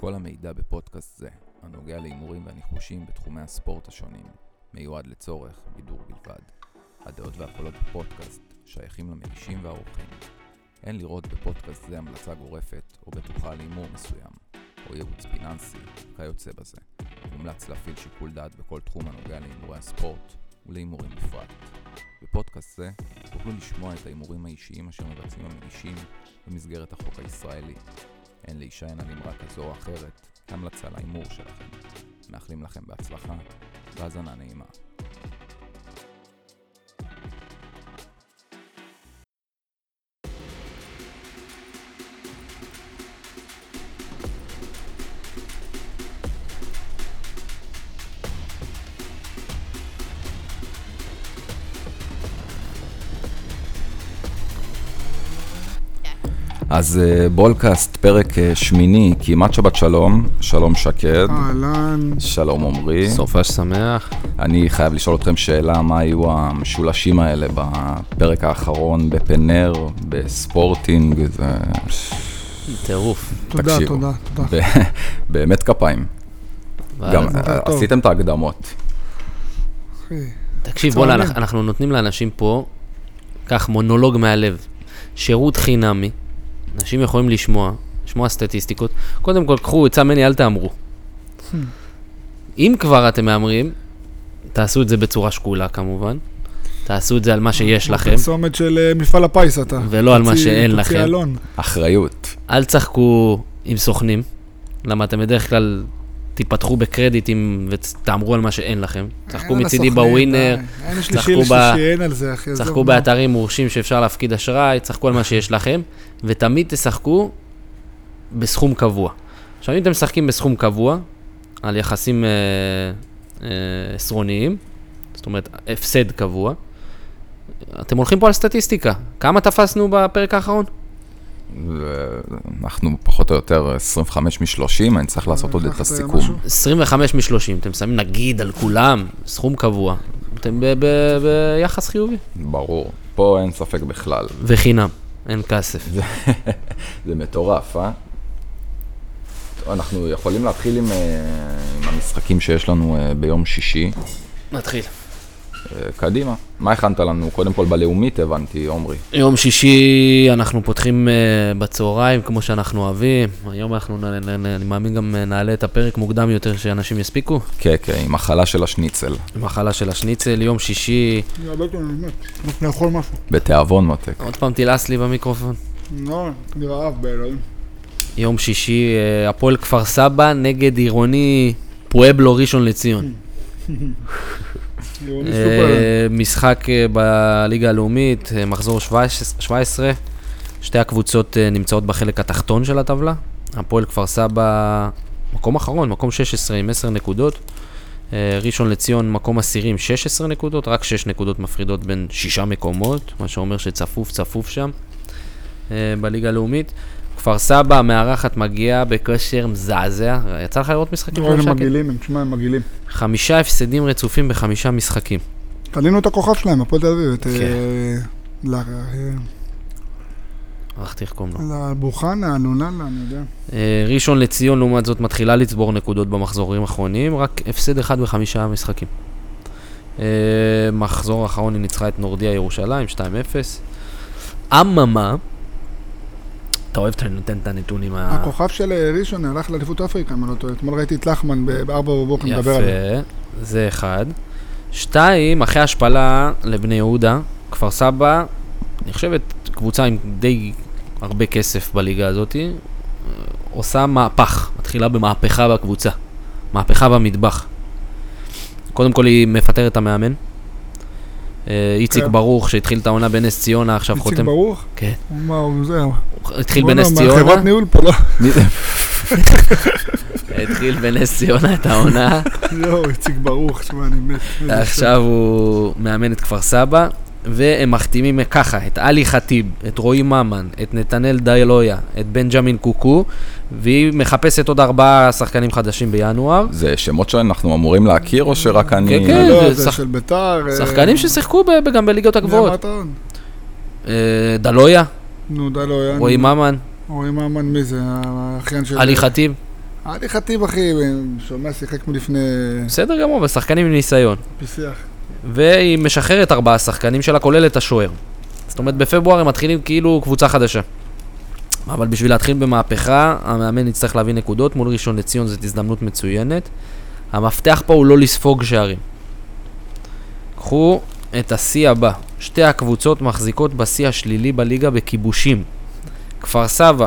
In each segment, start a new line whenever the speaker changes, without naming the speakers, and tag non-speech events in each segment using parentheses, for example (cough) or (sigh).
כל המידע בפודקאסט זה, הנוגע להימורים והניחושים בתחומי הספורט השונים, מיועד לצורך בידור בלבד. הדעות והקולות בפודקאסט שייכים למגישים והאורחים. אין לראות בפודקאסט זה המלצה גורפת או בטוחה להימור מסוים, או ייעוץ פיננסי, כיוצא בזה. מומלץ להפעיל שיקול דעת בכל תחום הנוגע להימורי הספורט ולהימורים בפרט. בפודקאסט זה תוכלו לשמוע את ההימורים האישיים אשר מבצעים המגישים במסגרת החוק הישראלי. אין להישען על אמרה כזו או אחרת כהמלצה להימור שלכם. מאחלים לכם בהצלחה והאזנה נעימה. אז אה, בולקאסט, פרק אה, שמיני, כמעט שבת שלום, שלום שקד,
אהלן,
שלום עמרי.
סופש שמח.
אני חייב לשאול אתכם שאלה, מה היו המשולשים האלה בפרק האחרון בפנר, בספורטינג, זה...
טירוף.
תודה. תודה, תודה.
באמת כפיים. גם אה. עשיתם את ההקדמות.
תקשיב, בוא'נה, אנחנו נותנים לאנשים פה, כך, מונולוג מהלב. שירות חינמי, אנשים יכולים לשמוע, לשמוע סטטיסטיקות. קודם כל, קחו עצה ממני, אל תהמרו. אם כבר אתם מהמרים, תעשו את זה בצורה שקולה כמובן. תעשו את זה על מה שיש לכם,
פרסומת של אה, מפעל הפיס אתה.
ולא על מה שאין לכם.
אחריות.
אל תשחקו עם סוכנים, למה אתם בדרך כלל תיפתחו בקרדיטים ותהמרו על מה שאין לכם. תשחקו
אין
מצידי בווינר, צחקו. באתרים מורשים שאפשר להפקיד אשראי, תשחקו על מה שיש לכם, ותמיד תשחקו בסכום קבוע. עכשיו, אם אתם משחקים בסכום קבוע, על יחסים אה, אה, עשרוניים, זאת אומרת, הפסד קבוע, אתם הולכים פה על סטטיסטיקה. כמה תפסנו בפרק האחרון?
אנחנו פחות או יותר 25 מ-30, אני צריך לעשות עוד את
לקחת
הסיכום.
משהו?
25 מ-30, אתם שמים נגיד על כולם, סכום קבוע, אתם ביחס חיובי.
ברור. פה אין ספק בכלל.
וחינם, אין כסף.
זה (laughs) מטורף, אה? אנחנו יכולים להתחיל עם, אה, עם המשחקים שיש לנו אה, ביום שישי.
נתחיל.
אה, קדימה. מה הכנת לנו? קודם כל בלאומית הבנתי, עומרי.
יום שישי אנחנו פותחים uh, בצהריים, כמו שאנחנו אוהבים. היום אנחנו, אני מאמין, גם אה, נעלה את הפרק מוקדם יותר, שאנשים יספיקו.
כן, כן, עם מחלה של השניצל.
מחלה של השניצל, יום שישי,
לאכול משהו.
בתיאבון מותק.
עוד פעם תלעס לי במיקרופון.
לא, אני רעב באלוהים.
יום שישי, הפועל כפר סבא נגד עירוני פואבלו ראשון לציון. (laughs) אה. משחק אה, בליגה הלאומית, אה, מחזור 17, 17. שתי הקבוצות נמצאות בחלק התחתון של הטבלה. הפועל כפר סבא, מקום אחרון, מקום 16 עם 10 נקודות. ראשון לציון, מקום עשירי עם 16 נקודות, רק 6 נקודות מפרידות בין שישה מקומות, מה שאומר שצפוף צפוף שם בליגה הלאומית. כפר סבא, המארחת מגיעה בכושר מזעזע. יצא לך לראות משחקים של
הם? מגעילים, הם, תשמע, הם מגעילים.
חמישה הפסדים רצופים בחמישה משחקים.
קנינו את הכוכב שלהם, הפועל תל אביב, את...
הלכתי איך קוראים לו.
לבוכנה, לוננה, אני יודע.
אה, ראשון לציון, לעומת זאת, מתחילה לצבור נקודות במחזורים האחרונים, רק הפסד אחד בחמישה משחקים. אה, מחזור האחרון היא ניצחה את נורדיה ירושלים, 2-0. אממה, אתה אוהב, נותן את הנתונים ה...
הכוכב של אה, ראשון הלך לאליפות אפריקה, אם אני לא טועה. אתמול ראיתי את לחמן בארבע בבוקר מדבר על זה.
יפה, זה אחד. שתיים, אחרי השפלה לבני יהודה, כפר סבא נחשבת קבוצה עם די הרבה כסף בליגה הזאת, אה, עושה מהפך, מתחילה במהפכה בקבוצה, מהפכה במטבח. קודם כל היא מפטרת את המאמן. אה, איציק
כן.
ברוך, שהתחיל את העונה בנס ציונה, עכשיו
איציק
חותם...
ברוך?
כן.
מה הוא זה?
התחיל
בואנה,
בנס ציונה,
חברת ניהול פה, לא? (laughs)
התחיל בנס ציונה את העונה.
יואו, איציק ברוך, תשמע, אני מת.
עכשיו הוא מאמן את כפר סבא, והם מחתימים ככה, את עלי חטיב, את רועי ממן, את נתנאל דיילויה, את בנג'מין קוקו, והיא מחפשת עוד ארבעה שחקנים חדשים בינואר.
זה שמות שאנחנו אמורים להכיר או שרק אני...
כן, כן.
לא,
זה שח-
של ביתר. אה,
שחקנים ששיחקו ב- גם בליגות הגבוהות. אה, דלויה,
נו, די היה.
רועי ממן,
רועי ממן, מי זה? האחיין של...
עלי חטיב.
עלי חטיב, אחי, שומע, שיחק מלפני
בסדר גמור, ושחקנים עם ניסיון.
פיסח.
והיא משחררת ארבעה שחקנים שלה, כולל את השוער. זאת אומרת, בפברואר הם מתחילים כאילו קבוצה חדשה. אבל בשביל להתחיל במהפכה, המאמן יצטרך להביא נקודות, מול ראשון לציון זאת הזדמנות מצוינת. המפתח פה הוא לא לספוג שערים. קחו את השיא הבא. שתי הקבוצות מחזיקות בשיא השלילי בליגה בכיבושים. כפר סבא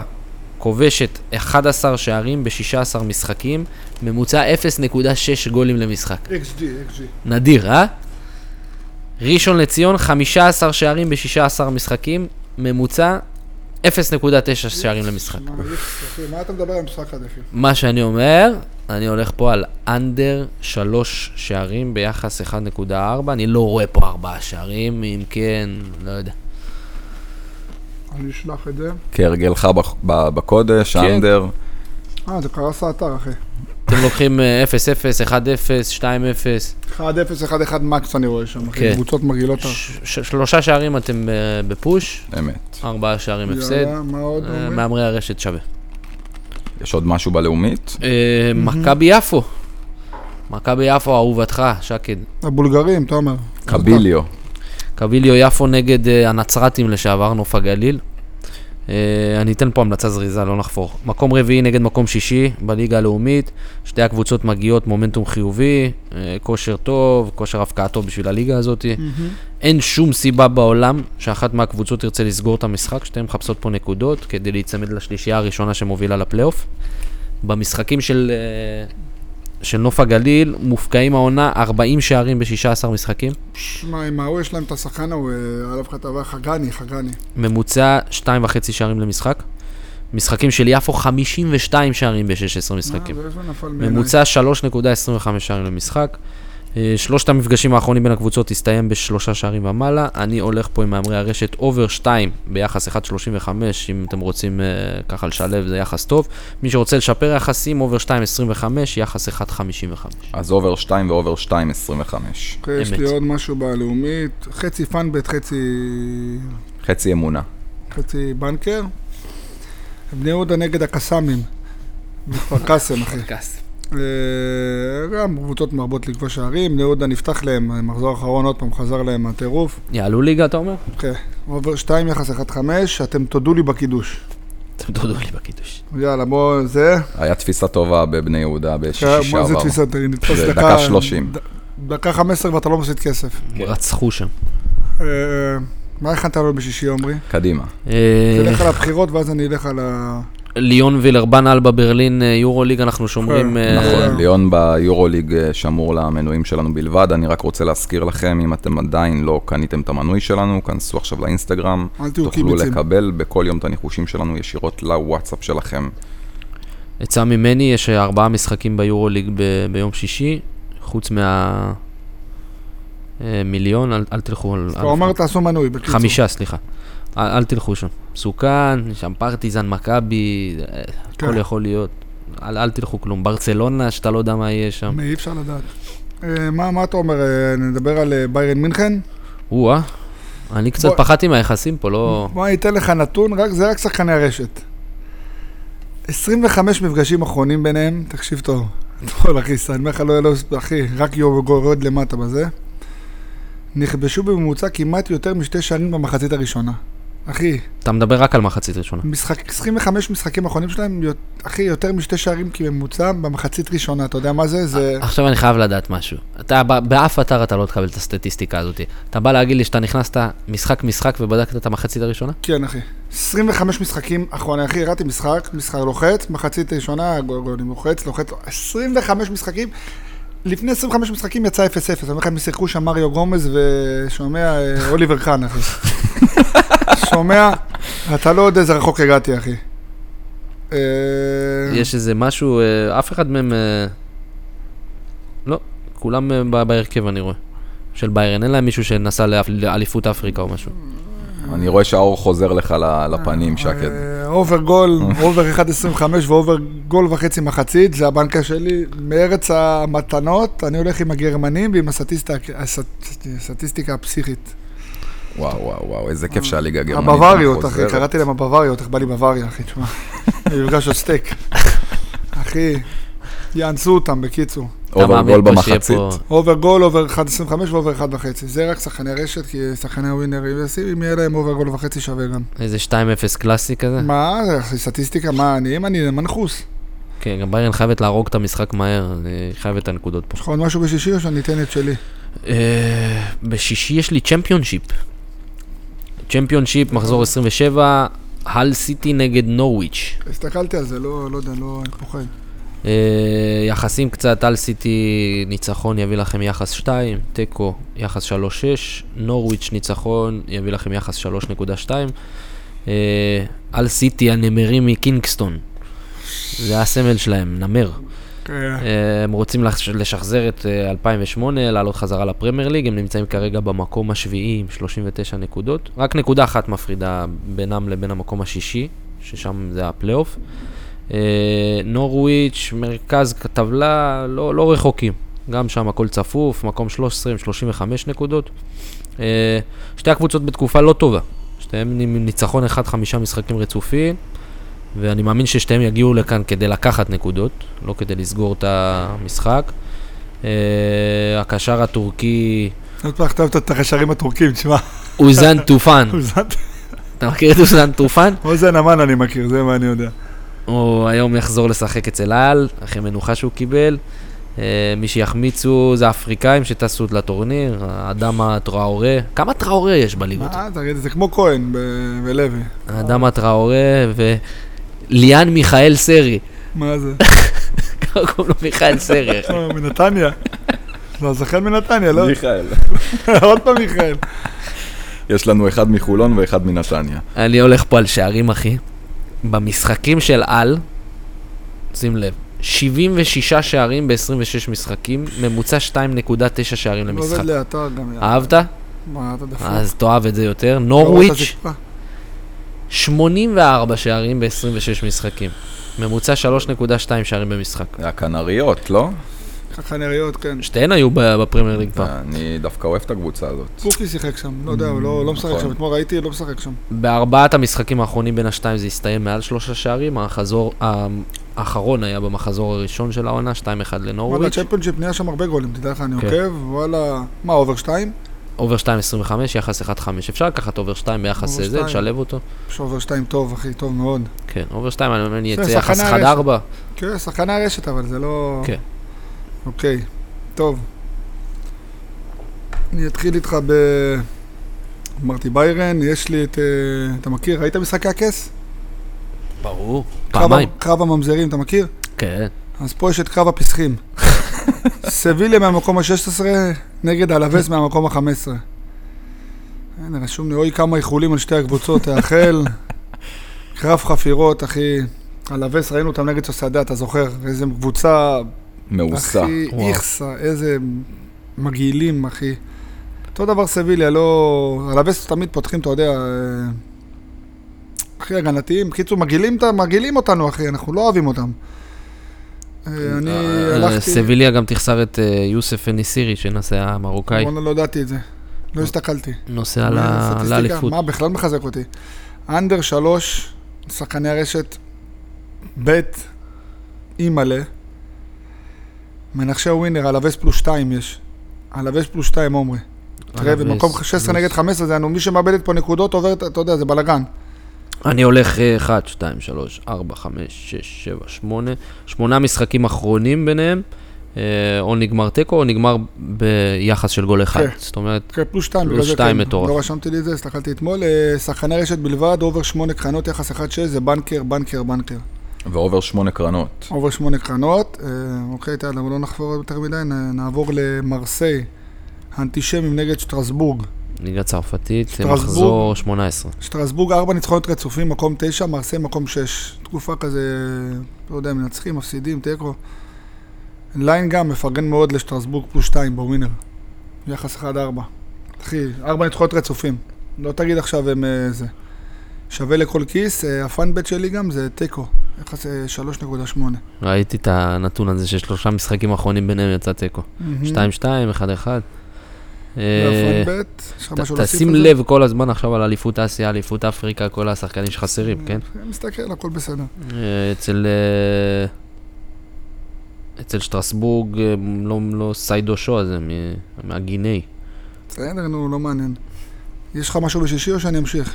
כובשת 11 שערים ב-16 משחקים, ממוצע 0.6 גולים למשחק.
XG, XG.
נדיר, אה? ראשון לציון, 15 שערים ב-16 משחקים, ממוצע 0.9 שערים למשחק.
מה, אתה מדבר על הזה, אחי?
מה שאני אומר, אני הולך פה על אנדר 3 שערים ביחס 1.4, אני לא רואה פה 4 שערים, אם כן, לא יודע.
אני אשלח את זה.
כהרגלך בקודש,
כן.
אנדר.
אה, זה קרס האתר, אחי.
אתם לוקחים אה, 0-0, 1-0, 2-0,
1-0, 1-1 מקס אני רואה שם, אחי.
כן.
קבוצות מגעילות.
שלושה שערים אתם אה, בפוש,
אמת.
ארבעה שערים הפסד, אה? מהמרי הרשת שווה.
יש עוד משהו בלאומית?
אה, מכבי יפו. מכבי יפו, אהובתך, שקד.
הבולגרים, תומר.
קביליו.
קביליו יפו נגד הנצרתים לשעבר, נוף הגליל. אה, אני אתן פה המלצה זריזה, לא נחפור. מקום רביעי נגד מקום שישי בליגה הלאומית. שתי הקבוצות מגיעות מומנטום חיובי, אה, כושר טוב, כושר הפקעה טוב בשביל הליגה הזאת. אין שום סיבה בעולם שאחת מהקבוצות תרצה לסגור את המשחק, שתיהן מחפשות פה נקודות כדי להיצמד לשלישייה הראשונה שמובילה לפלייאוף. במשחקים של, אה, של נוף הגליל מופקעים העונה 40 שערים ב-16 משחקים.
שמע, עם ההוא יש להם את השחקן ההוא, אה, עליו כתבה, חגני, חגני.
ממוצע 2.5 שערים למשחק. משחקים של יפו 52 שערים ב-16 משחקים.
אה, מעיניי.
ממוצע 3.25 שערים למשחק. אה, שלושת המפגשים האחרונים בין הקבוצות הסתיים בשלושה שערים ומעלה. אני הולך פה עם מהמרי הרשת אובר 2 ביחס 1.35, אם אתם רוצים אה, ככה לשלב זה יחס טוב. מי שרוצה לשפר יחסים, over 2.25, יחס 1.55.
אז over 2 ו over 2.25.
אוקיי, יש לי. עוד משהו בלאומית. חצי fun bet, חצי...
חצי אמונה.
חצי banker. בני יהודה נגד הקסאמים. מכפר קאסם, אחי. (laughs) אה, גם קבוצות מרבות לכבוש שערים, בני יהודה נפתח להם, מחזור אחרון עוד פעם חזר להם הטירוף.
יעלו ליגה, אתה אומר?
כן, over 2 יחס 1-5, אתם תודו לי בקידוש.
אתם תודו לי בקידוש.
יאללה, בוא, זה,
היה תפיסה טובה בבני יהודה בשישי
כן, מה זה. תפיסת, נתפוס דקה...
דקה 30.
ד- דקה 15 ואתה לא מפסיד כסף.
רצחו שם.
אה, מה הכנת לנו בשישי, עומרי?
קדימה.
אה,
תלך על הבחירות ואז אני אלך על ה...
ליון וילרבן אלבה ברלין אה, יורו ליג אנחנו שומרים
כן,
אה,
נכון, ליאון ביורוליג אה, שמור למנויים שלנו בלבד. אני רק רוצה להזכיר לכם, אם אתם עדיין לא קניתם את המנוי שלנו, כנסו עכשיו לאינסטגרם,
אל תהיו
תוכלו. לקבל בכל יום את הניחושים שלנו ישירות לוואטסאפ שלכם.
עצה ממני, יש ארבעה משחקים ביורו ליג ב- ביום שישי, חוץ מה... מיליון, אל, אל תלכו על... על-
אומר תעשו מנוי, בקיצור.
חמישה, סליחה. אל, אל תלכו שם. מסוכן, שם פרטיזן, מכבי, אה,
כן.
הכל יכול להיות. אל, אל תלכו כלום. ברצלונה, שאתה לא יודע מה יהיה שם.
אי אפשר לדעת. אה, מה מה אתה אומר, אה, נדבר על ביירן מינכן?
או-אה, אני קצת
בוא-
פחדתי מהיחסים פה, לא...
בוא אני אתן לך נתון, רק- זה רק שחקני הרשת. 25 מפגשים אחרונים ביניהם, תקשיב טוב. אתמול אחי, אני אומר לך, לא, לא, אחי, רק יורד למטה בזה. נכבשו בממוצע כמעט יותר משתי שערים במחצית הראשונה. אחי,
אתה מדבר רק על מחצית ראשונה.
משחק, 25 משחקים אחרונים שלהם, אחי, יותר משתי שערים כממוצע במחצית ראשונה, אתה יודע מה זה? זה...
עכשיו אני חייב לדעת משהו. אתה, באף אתר אתה לא תקבל את הסטטיסטיקה הזאת. אתה בא להגיד לי שאתה נכנסת משחק-משחק ובדקת את המחצית הראשונה?
כן, אחי. 25 משחקים אחרונים, אחי, הראיתי משחק, משחק לוחץ, מחצית ראשונה, גול, גול, אני לוחץ, לוחץ, 25 משחקים. לפני 25 משחקים יצא 0-0, אני אומר לך, הם שיחקו שם מריו גומז ושומע אה, אוליבר קאן, אחי. (laughs) שומע, אתה לא יודע איזה רחוק הגעתי, אחי. אה,
יש איזה משהו, אה, אף אחד מהם... אה, לא, כולם בהרכב אני רואה. של ביירן, אין להם מישהו שנסע לאליפות אפריקה או משהו.
אני רואה שהאור חוזר לך ל- לפנים, שקד.
over גול, over 1.25 ו over גול וחצי מחצית, זה ה banker שלי. מארץ המתנות, אני הולך עם הגרמנים ועם הסטטיסטיקה, הסט- הסטטיסטיקה הפסיכית.
וואו, וואו, וואו, איזה כיף שהליגה הגרמנית
הבוואריות, אחי,
חוזרת.
קראתי להם הבוואריות, איך בא לי בוואריה, אחי, תשמע. (laughs) מפגש של סטייק. אחי, אחי. יאנסו אותם, בקיצור.
over
גול במחצית.
over גול, over 1.25 ו over 1.5. זה רק שחקני רשת, כי שחקני הווינר, אם יהיה להם over גול וחצי שווה גם.
איזה 2-0 קלאסי כזה.
מה, זה סטטיסטיקה, מה, אני, אם אני מנחוס.
כן, גם ביירן חייבת להרוג את המשחק מהר, היא חייבת את הנקודות פה.
יש לך עוד משהו בשישי או שאני אתן את שלי?
אה, בשישי יש לי צ'מפיונשיפ. צ'מפיונשיפ, מחזור 27, הל סיטי נגד נורוויץ'.
הסתכלתי על זה, לא, לא יודע, לא, אני פוחד.
אה, יחסים קצת, הל סיטי ניצחון יביא לכם יחס 2, תיקו יחס 3.6, נורוויץ' ניצחון יביא לכם יחס 3.2. אה, הל סיטי הנמרים מקינגסטון, זה הסמל שלהם, נמר.
כן.
אה, הם רוצים לש- לשחזר את אה, 2008, לעלות חזרה לפרמייר ליג, הם נמצאים כרגע במקום השביעי עם 39 נקודות. רק נקודה אחת מפרידה בינם לבין המקום השישי, ששם זה הפלייאוף. אה, נורוויץ', מרכז טבלה, לא, לא רחוקים. גם שם הכל צפוף, מקום 13 עם 35 נקודות. אה, שתי הקבוצות בתקופה לא טובה. שתיהן עם ניצחון אחד, חמישה משחקים רצופים. ואני מאמין ששתיהם יגיעו לכאן כדי לקחת נקודות, לא כדי לסגור את המשחק. Uh, הקשר הטורקי,
עוד פעם כתבת את הקשרים הטורקים, תשמע.
אוזן טופן. (laughs) אתה מכיר את אוזן טופן?
אוזן המן אני מכיר, זה מה אני יודע.
הוא היום יחזור לשחק אצל העל, אחרי מנוחה שהוא קיבל. Uh, מי שיחמיצו זה האפריקאים שטסו לטורניר, האדם הטראורה. כמה טראורה יש בליגות?
זה כמו כהן ב- ולוי.
האדם הטראורה וליאן מיכאל סרי.
מה זה? (laughs)
קוראים לו מיכאל סרי.
אה, מנתניה. לא, זכן מנתניה, לא?
מיכאל. (laughs)
עוד פעם מיכאל.
יש לנו אחד מחולון ואחד מנתניה.
אני הולך פה על שערים, אחי. במשחקים של על, שים לב, 76 שערים ב-26 משחקים, ממוצע 2.9 שערים
עובד
למשחק.
לאתר גם. יאללה.
אהבת?
מה, אתה דפוק.
אז תאהב את זה יותר. נורוויץ'. 84 שערים ב-26 משחקים. ממוצע 3.2 שערים במשחק.
זה הכנריות, לא?
ככה נראיות, כן.
שתיהן היו בפרמייר ליג פעם.
אני דווקא אוהב את הקבוצה הזאת.
פוקי שיחק שם, לא יודע, הוא לא לא משחק
נכון.
שם. אתמול ראיתי, לא משחק שם.
בארבעת המשחקים האחרונים בין השתיים זה הסתיים מעל שלושה שערים, החזור, האחרון היה במחזור הראשון של העונה, 2-1
וואלה,
לנורוויץ'.
צ'מפיונשיפ נהיה שם הרבה גולים, תדע לך, אני
כן.
עוקב, וואלה, מה, over שתיים?
over 2.25, יחס 1.5. אפשר לקחת over 2 ביחס לזה. לשלב אותו.
יש over שתיים טוב, אחי, טוב מאוד.
כן, over 2, אני אומר, אני אצא יחס
שחקני
1.4.
כן, שחקני הרשת, אבל זה לא...
כן.
אוקיי, טוב. אני אתחיל איתך ב... אמרתי ביירן, יש לי את... אה, אתה מכיר? ראית משחקי הכס?
ברור. פעמיים.
קרב הממזרים, אתה מכיר?
כן.
אז פה יש את קרב הפסחים. (laughs) סביליה מהמקום ה-16 נגד אלווס מהמקום ה-15. הנה, רשום לי, אוי כמה איחולים על שתי הקבוצות, תאחל. קרב חפירות, אחי. אלווס, ראינו אותם נגד סוסדה, אתה זוכר? איזה קבוצה,
מאוסה.
אחי. איכסה, איזה מגעילים, אחי. אותו דבר סביליה, לא... אלווס תמיד פותחים, אתה יודע, אה, הכי הגנתיים. בקיצור, מגעילים אותנו, אחי, אנחנו לא אוהבים אותם. אה, אני
אה,
הלכתי...
סביליה גם תחסר את אה, יוסף אניסירי, שנוסע המרוקאי.
וואלה, לא ידעתי את זה. לא הסתכלתי.
נוסע לאליפות.
מה, בכלל מחזק אותי. אנדר שלוש, שחקני הרשת, בית, אימא'לה. מנחשי ווינר, אלווס פלוס שתיים יש. אלווס פלוס שתיים, עומרי. תראה, במקום 16
פלוס.
נגד 15, זה נו, מי שמאבדת פה נקודות עובר, את- אתה יודע, זה בלאגן.
אני הולך 1, 2, 3, 4, 5, 6, 7, 8. שמונה משחקים אחרונים ביניהם. אה, או נגמר תיקו או נגמר ביחס של גול אחד.
כן.
זאת אומרת,
כן, פלוס שתיים.
פלוס
בגלל זה
שתיים
כן.
מטורף.
לא רשמתי לי את זה, הסתכלתי אתמול. אה, שחקני רשת בלבד, over שמונה קרנות, יחס 1-6, זה banker, banker, banker.
ואובר שמונה קרנות.
אובר שמונה קרנות. אה, אוקיי, תראה, לא נחפור יותר מדי, נעבור למרסיי. האנטישמים נגד שטרסבורג.
ליגה צרפתית. מחזור 18.
שטרסבורג ארבע ניצחונות רצופים, מקום תשע, מרסיי מקום שש. תקופה כזה, לא יודע, מנצחים, מפסידים, תיקו. ליין גם מפרגן מאוד לשטרסבורג פלוס שתיים בווינר. יחס 1-4. אחי, ארבע ניצחונות רצופים. לא תגיד עכשיו הם אה, זה. שווה לכל כיס, אה, הפאנבט שלי גם זה תיקו. יחס אה, 3.8.
ראיתי את הנתון הזה ששלושה משחקים אחרונים ביניהם יצא תיקו. 2-2, 1-1. תשים
על זה?
לב כל הזמן עכשיו על אליפות אסיה, אליפות אפריקה, כל השחקנים שחסרים, כן?
מסתכל, הכל בסדר.
אה, אצל... אה, אצל שטרסבורג, אה, לא, לא סיידו שואה, זה מ- מהגיני.
בסדר, נו, לא מעניין. יש לך משהו בשישי או שאני אמשיך?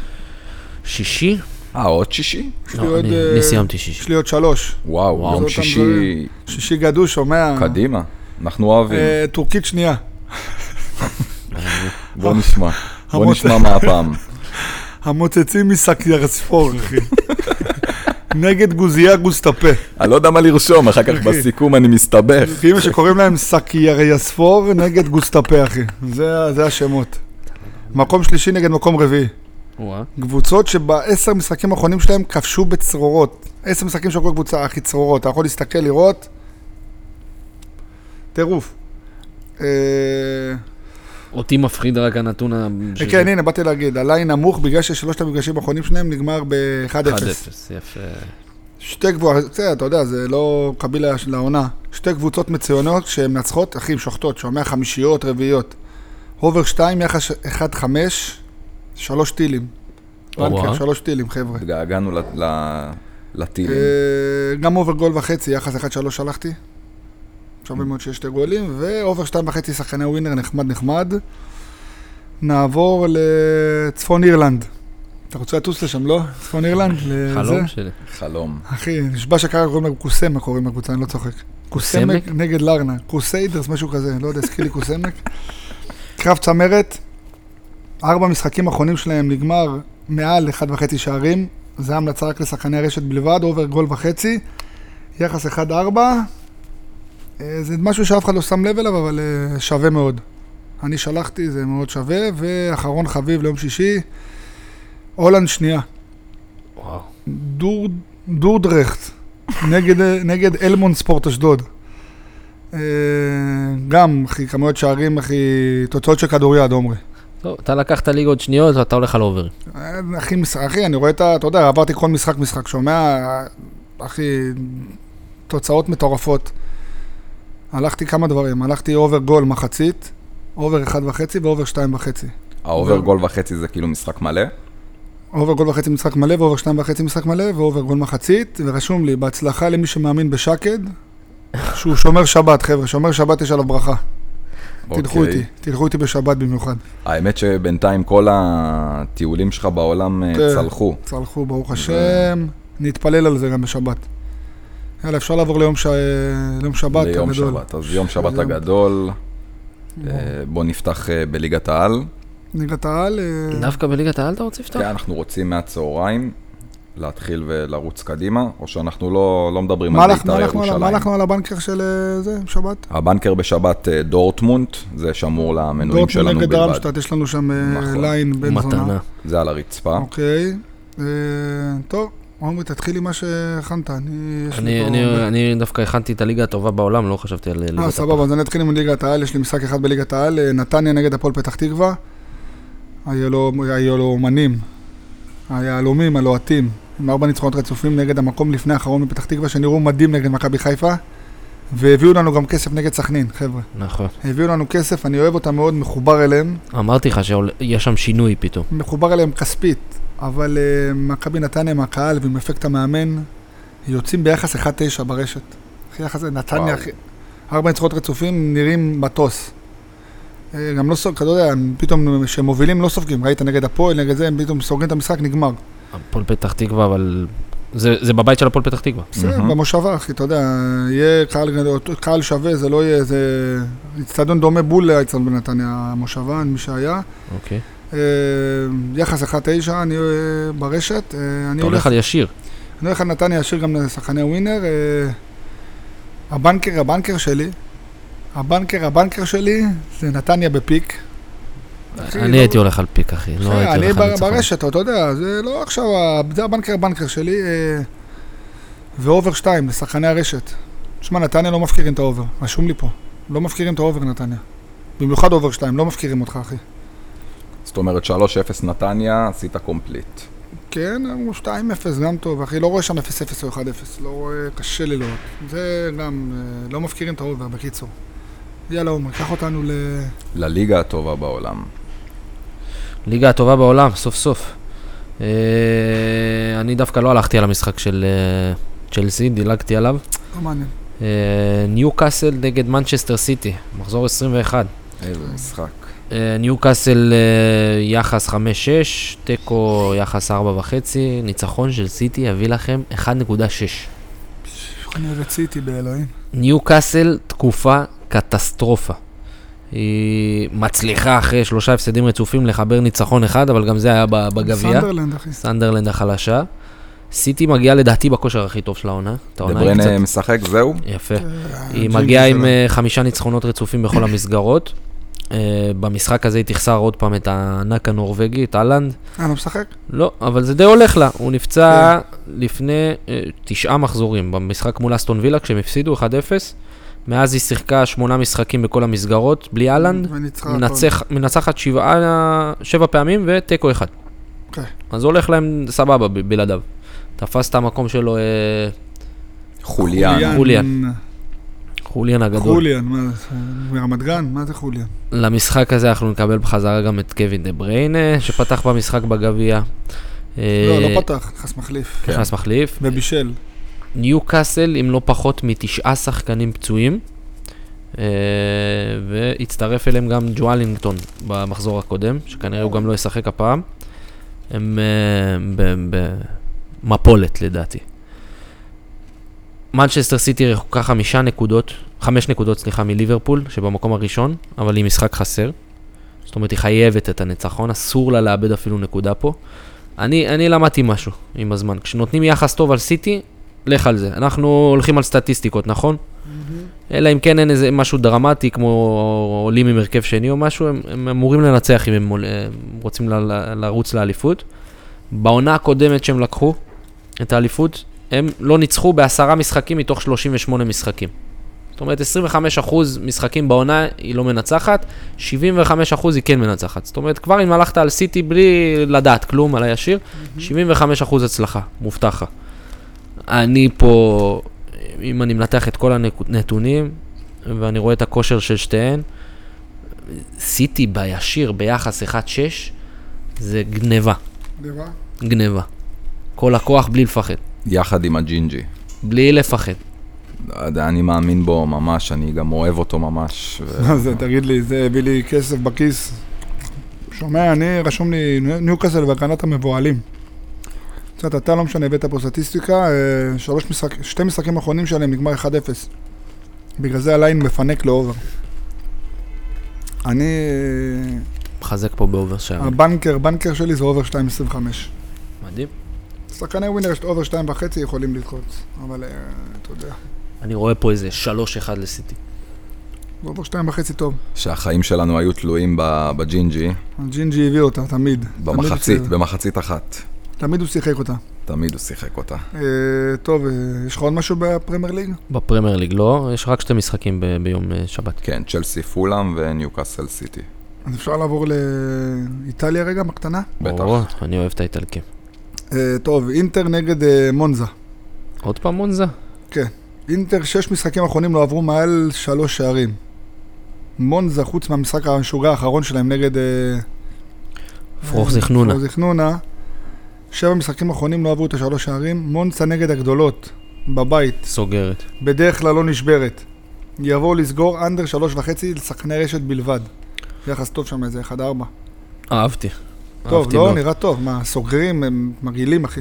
שישי?
אה, עוד שישי?
לא,
עוד,
אני,
אה,
אני סיימתי שישי.
יש לי עוד שלוש.
וואו,
וואו,
יום שישי.
שישי גדוש, שומע?
קדימה. אנחנו אוהבים.
אה, טורקית שנייה.
בוא נשמע. בוא נשמע מה הפעם. (laughs)
המוצצים מסקיארספור, אחי. (laughs) נגד גוזיה גוסטפה.
אני לא יודע מה לרשום, אחר כך בסיכום אני מסתבך.
כאילו שקוראים להם סקיארספור נגד גוסטפה, אחי. זה זה השמות. מקום שלישי נגד מקום רביעי. קבוצות שבעשר משחקים האחרונים שלהם כבשו בצרורות. עשר משחקים של כל קבוצה, אחי, צרורות. אתה יכול להסתכל, לראות. טירוף. אה,
אותי מפחיד רק הנתון ה... שזה-
כן, הנה, באתי להגיד, הליין נמוך בגלל ששלושת המפגשים האחרונים שלהם נגמר ב-1-0.
1-0, יפה.
שתי קבוצות, זה, אתה יודע, זה לא קביל לעונה. שתי קבוצות מצוינות שהן מנצחות, אחי, הן שוחטות, שומע חמישיות, רביעיות. הובר 2, יחס 1-5, שלוש טילים. בנקר, שלוש טילים, חבר'ה.
התגעגענו ל- ל- לטילים.
אה, גם over גול וחצי, יחס 1-3 שלחתי. שווה מאוד שיש שתי גולים, ו over 2.5 שחקני ווינר, נחמד נחמד. נעבור לצפון אירלנד. אתה רוצה לטוס לשם, לא? צפון אירלנד? (laughs)
חלום שלי.
חלום.
אחי, נשבע שככה קוראים להם קוסמק, קוראים לקבוצה, אני לא צוחק. קוסמק? נגד לרנה. קרוסיידרס, משהו כזה, לא יודע, הזכיר לי קוסמק. (laughs) קרב צמרת, ארבע משחקים אחרונים שלהם נגמר מעל 1.5 שערים. זה המלצה רק לשחקני רשת בלבד, over גול וחצי. יחס 1-4. אה, זה משהו שאף אחד לא שם לב אליו, אבל אה, שווה מאוד. אני שלחתי, זה מאוד שווה. ואחרון חביב ליום שישי, הולנד שנייה.
וואו.
דור, דורדרכט נגד, נגד הלמונד ספורט אשדוד. אה, גם, אחי, כמויות שערים, אחי, תוצאות של כדוריד, עומרי.
טוב, אתה לקחת ליגות שניות ואתה הולך על over.
אה, אחי, אחי, אני רואה את ה... אתה יודע, עברתי כל משחק משחק, שומע, אחי, תוצאות מטורפות. הלכתי כמה דברים, הלכתי over גול מחצית, over אחד וחצי ו over שתיים וחצי.
ה over
זהו.
גול וחצי זה כאילו משחק מלא?
over גול וחצי משחק מלא, ו over שתיים וחצי משחק מלא, ו over גול מחצית, ורשום לי, בהצלחה למי שמאמין בשקד, שהוא שומר שבת, חבר'ה, שומר שבת יש עליו ברכה. תלכו
אוקיי.
איתי, תלכו איתי בשבת במיוחד.
האמת שבינתיים כל הטיולים שלך בעולם אה,
כן.
צלחו.
צלחו, ברוך השם, נתפלל על זה גם בשבת. יאללה, אפשר לעבור ליום, ש... ליום שבת
ליום
הגדול.
שבת. אז יום שבת
יום-
הגדול, אה, בוא נפתח אה, בליגת העל.
ליגת העל, אה,
דווקא בליגת העל אתה רוצה לפתוח?
כן, אנחנו רוצים מהצהריים להתחיל ולרוץ קדימה, או שאנחנו לא לא מדברים על בית"ר
על- מה
ירושלים.
הלכנו על הבנקר של זה, שבת?
הבנקר בשבת דורטמונט, זה שמור למנויים שלנו
נגד
בלבד.
דרמשטט, יש לנו שם
נכון.
ליין בן זונה.
מתנה.
זה על הרצפה.
אוקיי. אה, טוב, עומרי, תתחיל עם מה שהכנת. אני, לי
אני,
פה...
אני, אני דווקא הכנתי את הליגה הטובה בעולם, לא חשבתי על ליגת
אה, סבבה, אז אני אתחיל עם ליגת העל, יש לי משחק אחד בליגת העל, אה, נתניה נגד הפועל פתח תקווה. היהלום- היהלומנים, היהלומים, הלוהטים, עם ארבע ניצחונות רצופים נגד המקום לפני האחרון מפתח תקווה, שנראו מדהים נגד מכבי חיפה. והביאו לנו גם כסף נגד סכנין, חבר'ה.
נכון.
הביאו לנו כסף, אני אוהב אותם מאוד, מחובר אליהם.
אמרתי לך שיש שם שינוי פתאום.
מחובר אליהם כספית, אבל uh, מכבי נתניה מהקהל ועם אפקט המאמן, יוצאים ביחס 1-9 ברשת. אחי, יחס נתניה. אחי, ארבע ניצחונות רצופים, נראים מטוס. אה, גם לא סוג, אתה יודע, הם פתאום כשהם מובילים לא סופגים, ראית נגד הפועל, נגד זה, הם פתאום סוגרים את המשחק, נגמר.
הפועל פתח תקווה, אבל... זה, זה בבית של הפועל פתח תקווה.
בסדר. במושבה, אחי, אתה יודע, יהיה קהל, קהל שווה, זה לא יהיה, זה... אצטדיון דומה בול לאצטדיון בנתניה, המושבה, מי שהיה.
אוקיי.
אה, יחס 1-9, אני אה, ברשת, אה, אני
אתה הולך על ישיר.
אני הולך על נתניה ישיר גם לשחקני ווינר. אה, הבנקר, הבנקר שלי, הבנקר, הבנקר שלי, זה נתניה בפיק.
אני
לא-
הייתי הולך על pick, אחי. לא הייתי
אני
הולך על ניצחון.
ברשת, אתה יודע, זה לא עכשיו, זה ה banker, ה banker שלי. אה, ו over 2 לשחקני הרשת. שמע, נתניה לא מפקירים את ה over, רשום לי פה. לא מפקירים את ה over נתניה. במיוחד over 2, לא מפקירים אותך, אחי.
זאת אומרת 3-0 נתניה, עשית complete.
כן, אמרו 2-0, גם טוב, אחי, לא רואה שם 0-0 או 1-0, לא רואה, קשה לי לראות. זה גם, אה, לא מפקירים את ה over, בקיצור. יאללה, עומר, קח אותנו ל...
לליגה הטובה בעולם.
ליגה הטובה בעולם, סוף סוף. אה, אני דווקא לא הלכתי על המשחק של אה, צ'לסי, דילגתי עליו.
לא מעניין.
אה, ניו קאסל נגד מנצ'סטר סיטי, מחזור 21.
איזה משחק.
אה, ניו קאסל אה, יחס 5-6, תיקו יחס 4.5, ניצחון של סיטי יביא לכם 1.6.
אני רציתי באלוהים.
ניו קאסל תקופה קטסטרופה. היא מצליחה אחרי שלושה הפסדים רצופים לחבר ניצחון אחד, אבל גם זה היה בגביע.
סנדרלנד, אחי.
סנדרלנד החלשה. סיטי מגיעה לדעתי בכושר הכי טוב של העונה. את דה
בריינה
קצת-
משחק, זהו?
יפה.
אה,
היא מגיעה עם. אה, חמישה ניצחונות רצופים בכל המסגרות. אה, במשחק הזה היא תחסר עוד פעם את הענק הנורבגי, את אהלנד.
אה, לא משחק?
לא, אבל זה די הולך לה. הוא נפצע לפני אה, תשעה מחזורים במשחק מול אסטון וילה, כשהם הפסידו 1-0. מאז היא שיחקה שמונה משחקים בכל המסגרות, בלי אהלנד. מנצחת שבעה, שבע פעמים ותיקו אחד.
אוקיי.
אז הולך להם סבבה בלעדיו. תפס את המקום שלו אה,
חוליאן.
חוליאן. חוליאן הגדול.
חוליאן, מה? מרמת גן? מה זה חוליאן?
למשחק הזה אנחנו נקבל בחזרה גם את קווין דה בריינה, שפתח במשחק בגביע.
לא,
אה,
לא פתח, נכנס מחליף.
כן.
נכנס מחליף.
ובישל.
ניו קאסל עם לא פחות מתשעה שחקנים פצועים. אה, והצטרף אליהם גם ג'ואלינגטון במחזור הקודם, שכנראה הוא גם לא ישחק הפעם. הם אה, במפולת לדעתי. מנצ'סטר סיטי רחוקה חמישה נקודות, חמש נקודות סליחה מליברפול, שבמקום הראשון, אבל היא משחק חסר. זאת אומרת, היא חייבת את הניצחון, אסור לה לאבד אפילו נקודה פה. אני, אני למדתי משהו עם הזמן. כשנותנים יחס טוב על סיטי, לך על זה. אנחנו הולכים על סטטיסטיקות, נכון? אלא אם כן אין איזה משהו דרמטי, כמו עולים עם הרכב שני או משהו, הם, הם אמורים לנצח אם הם הם רוצים ל, ל, לרוץ לאליפות. בעונה הקודמת שהם לקחו את האליפות, הם לא ניצחו בעשרה משחקים מתוך 38 משחקים. זאת אומרת, 25% משחקים בעונה היא לא מנצחת, 75% היא כן מנצחת. זאת אומרת, כבר אם הלכת על סיטי בלי לדעת כלום על הישיר, 75% הצלחה, מובטחה. אני פה, אם אני מנתח את כל הנתונים, ואני רואה את הכושר של שתיהן, סיטי בישיר ביחס 1-6, זה גניבה,
דיבה?
גניבה. כל הכוח בלי לפחד,
יחד עם הג'ינג'י.
בלי לפחד.
לא יודע, אני מאמין בו ממש, אני גם אוהב אותו ממש. ו-
מה זה, תגיד לי, זה הביא לי כסף בכיס. שומע, אני, רשום לי ניוקאסל והגנת המבוהלים. קצת אתה לא משנה, הבאת פה סטטיסטיקה, אה, שלוש משחק, שתי משחקים אחרונים שלהם נגמר 1-0. בגלל זה ה line מפנק ל over. אני,
מחזק פה ב over שער.
ה banker, banker שלי זה over 2.25.
מדהים.
שחקני ווינר יש over 2.5 יכולים ללחוץ, אבל אה, אתה יודע,
אני רואה פה איזה 3-1 לסיטי.
over 2.5 טוב.
שהחיים שלנו היו תלויים ב- בג'ינג'י,
הג'ינג'י הביא אותה, תמיד.
במחצית,
תמיד,
במחצית אחת.
תמיד הוא שיחק אותה.
תמיד הוא שיחק אותה.
אה, טוב, אה, יש לך עוד משהו בפרמייר ליג?
בפרמייר ליג לא, יש רק שתי משחקים ב- ביום שבת.
כן, צ'לסי פולאם וניוקאסל סיטי.
אז אפשר לעבור לאיטליה רגע, בקטנה?
בטח.
אני אוהב את האיטלקים.
אה, טוב, אינטר נגד אה, מונזה.
עוד פעם מונזה?
אינטר, שש משחקים אחרונים לא עברו מעל שלוש שערים. מונזה, חוץ מהמשחק המשוגע האחרון שלהם נגד... אה,
פרוח זיכנונה.
פרוח זיכנונה. שבע משחקים אחרונים לא עברו את השלוש שערים. מונזה נגד הגדולות, בבית,
סוגרת.
בדרך כלל לא נשברת. יבואו לסגור אנדר שלוש וחצי לשחקני רשת בלבד. יחס טוב שם, איזה 1-4.
אהבתי.
טוב, לא. נראה טוב. מה, סוגרים, הם מגעילים, אחי.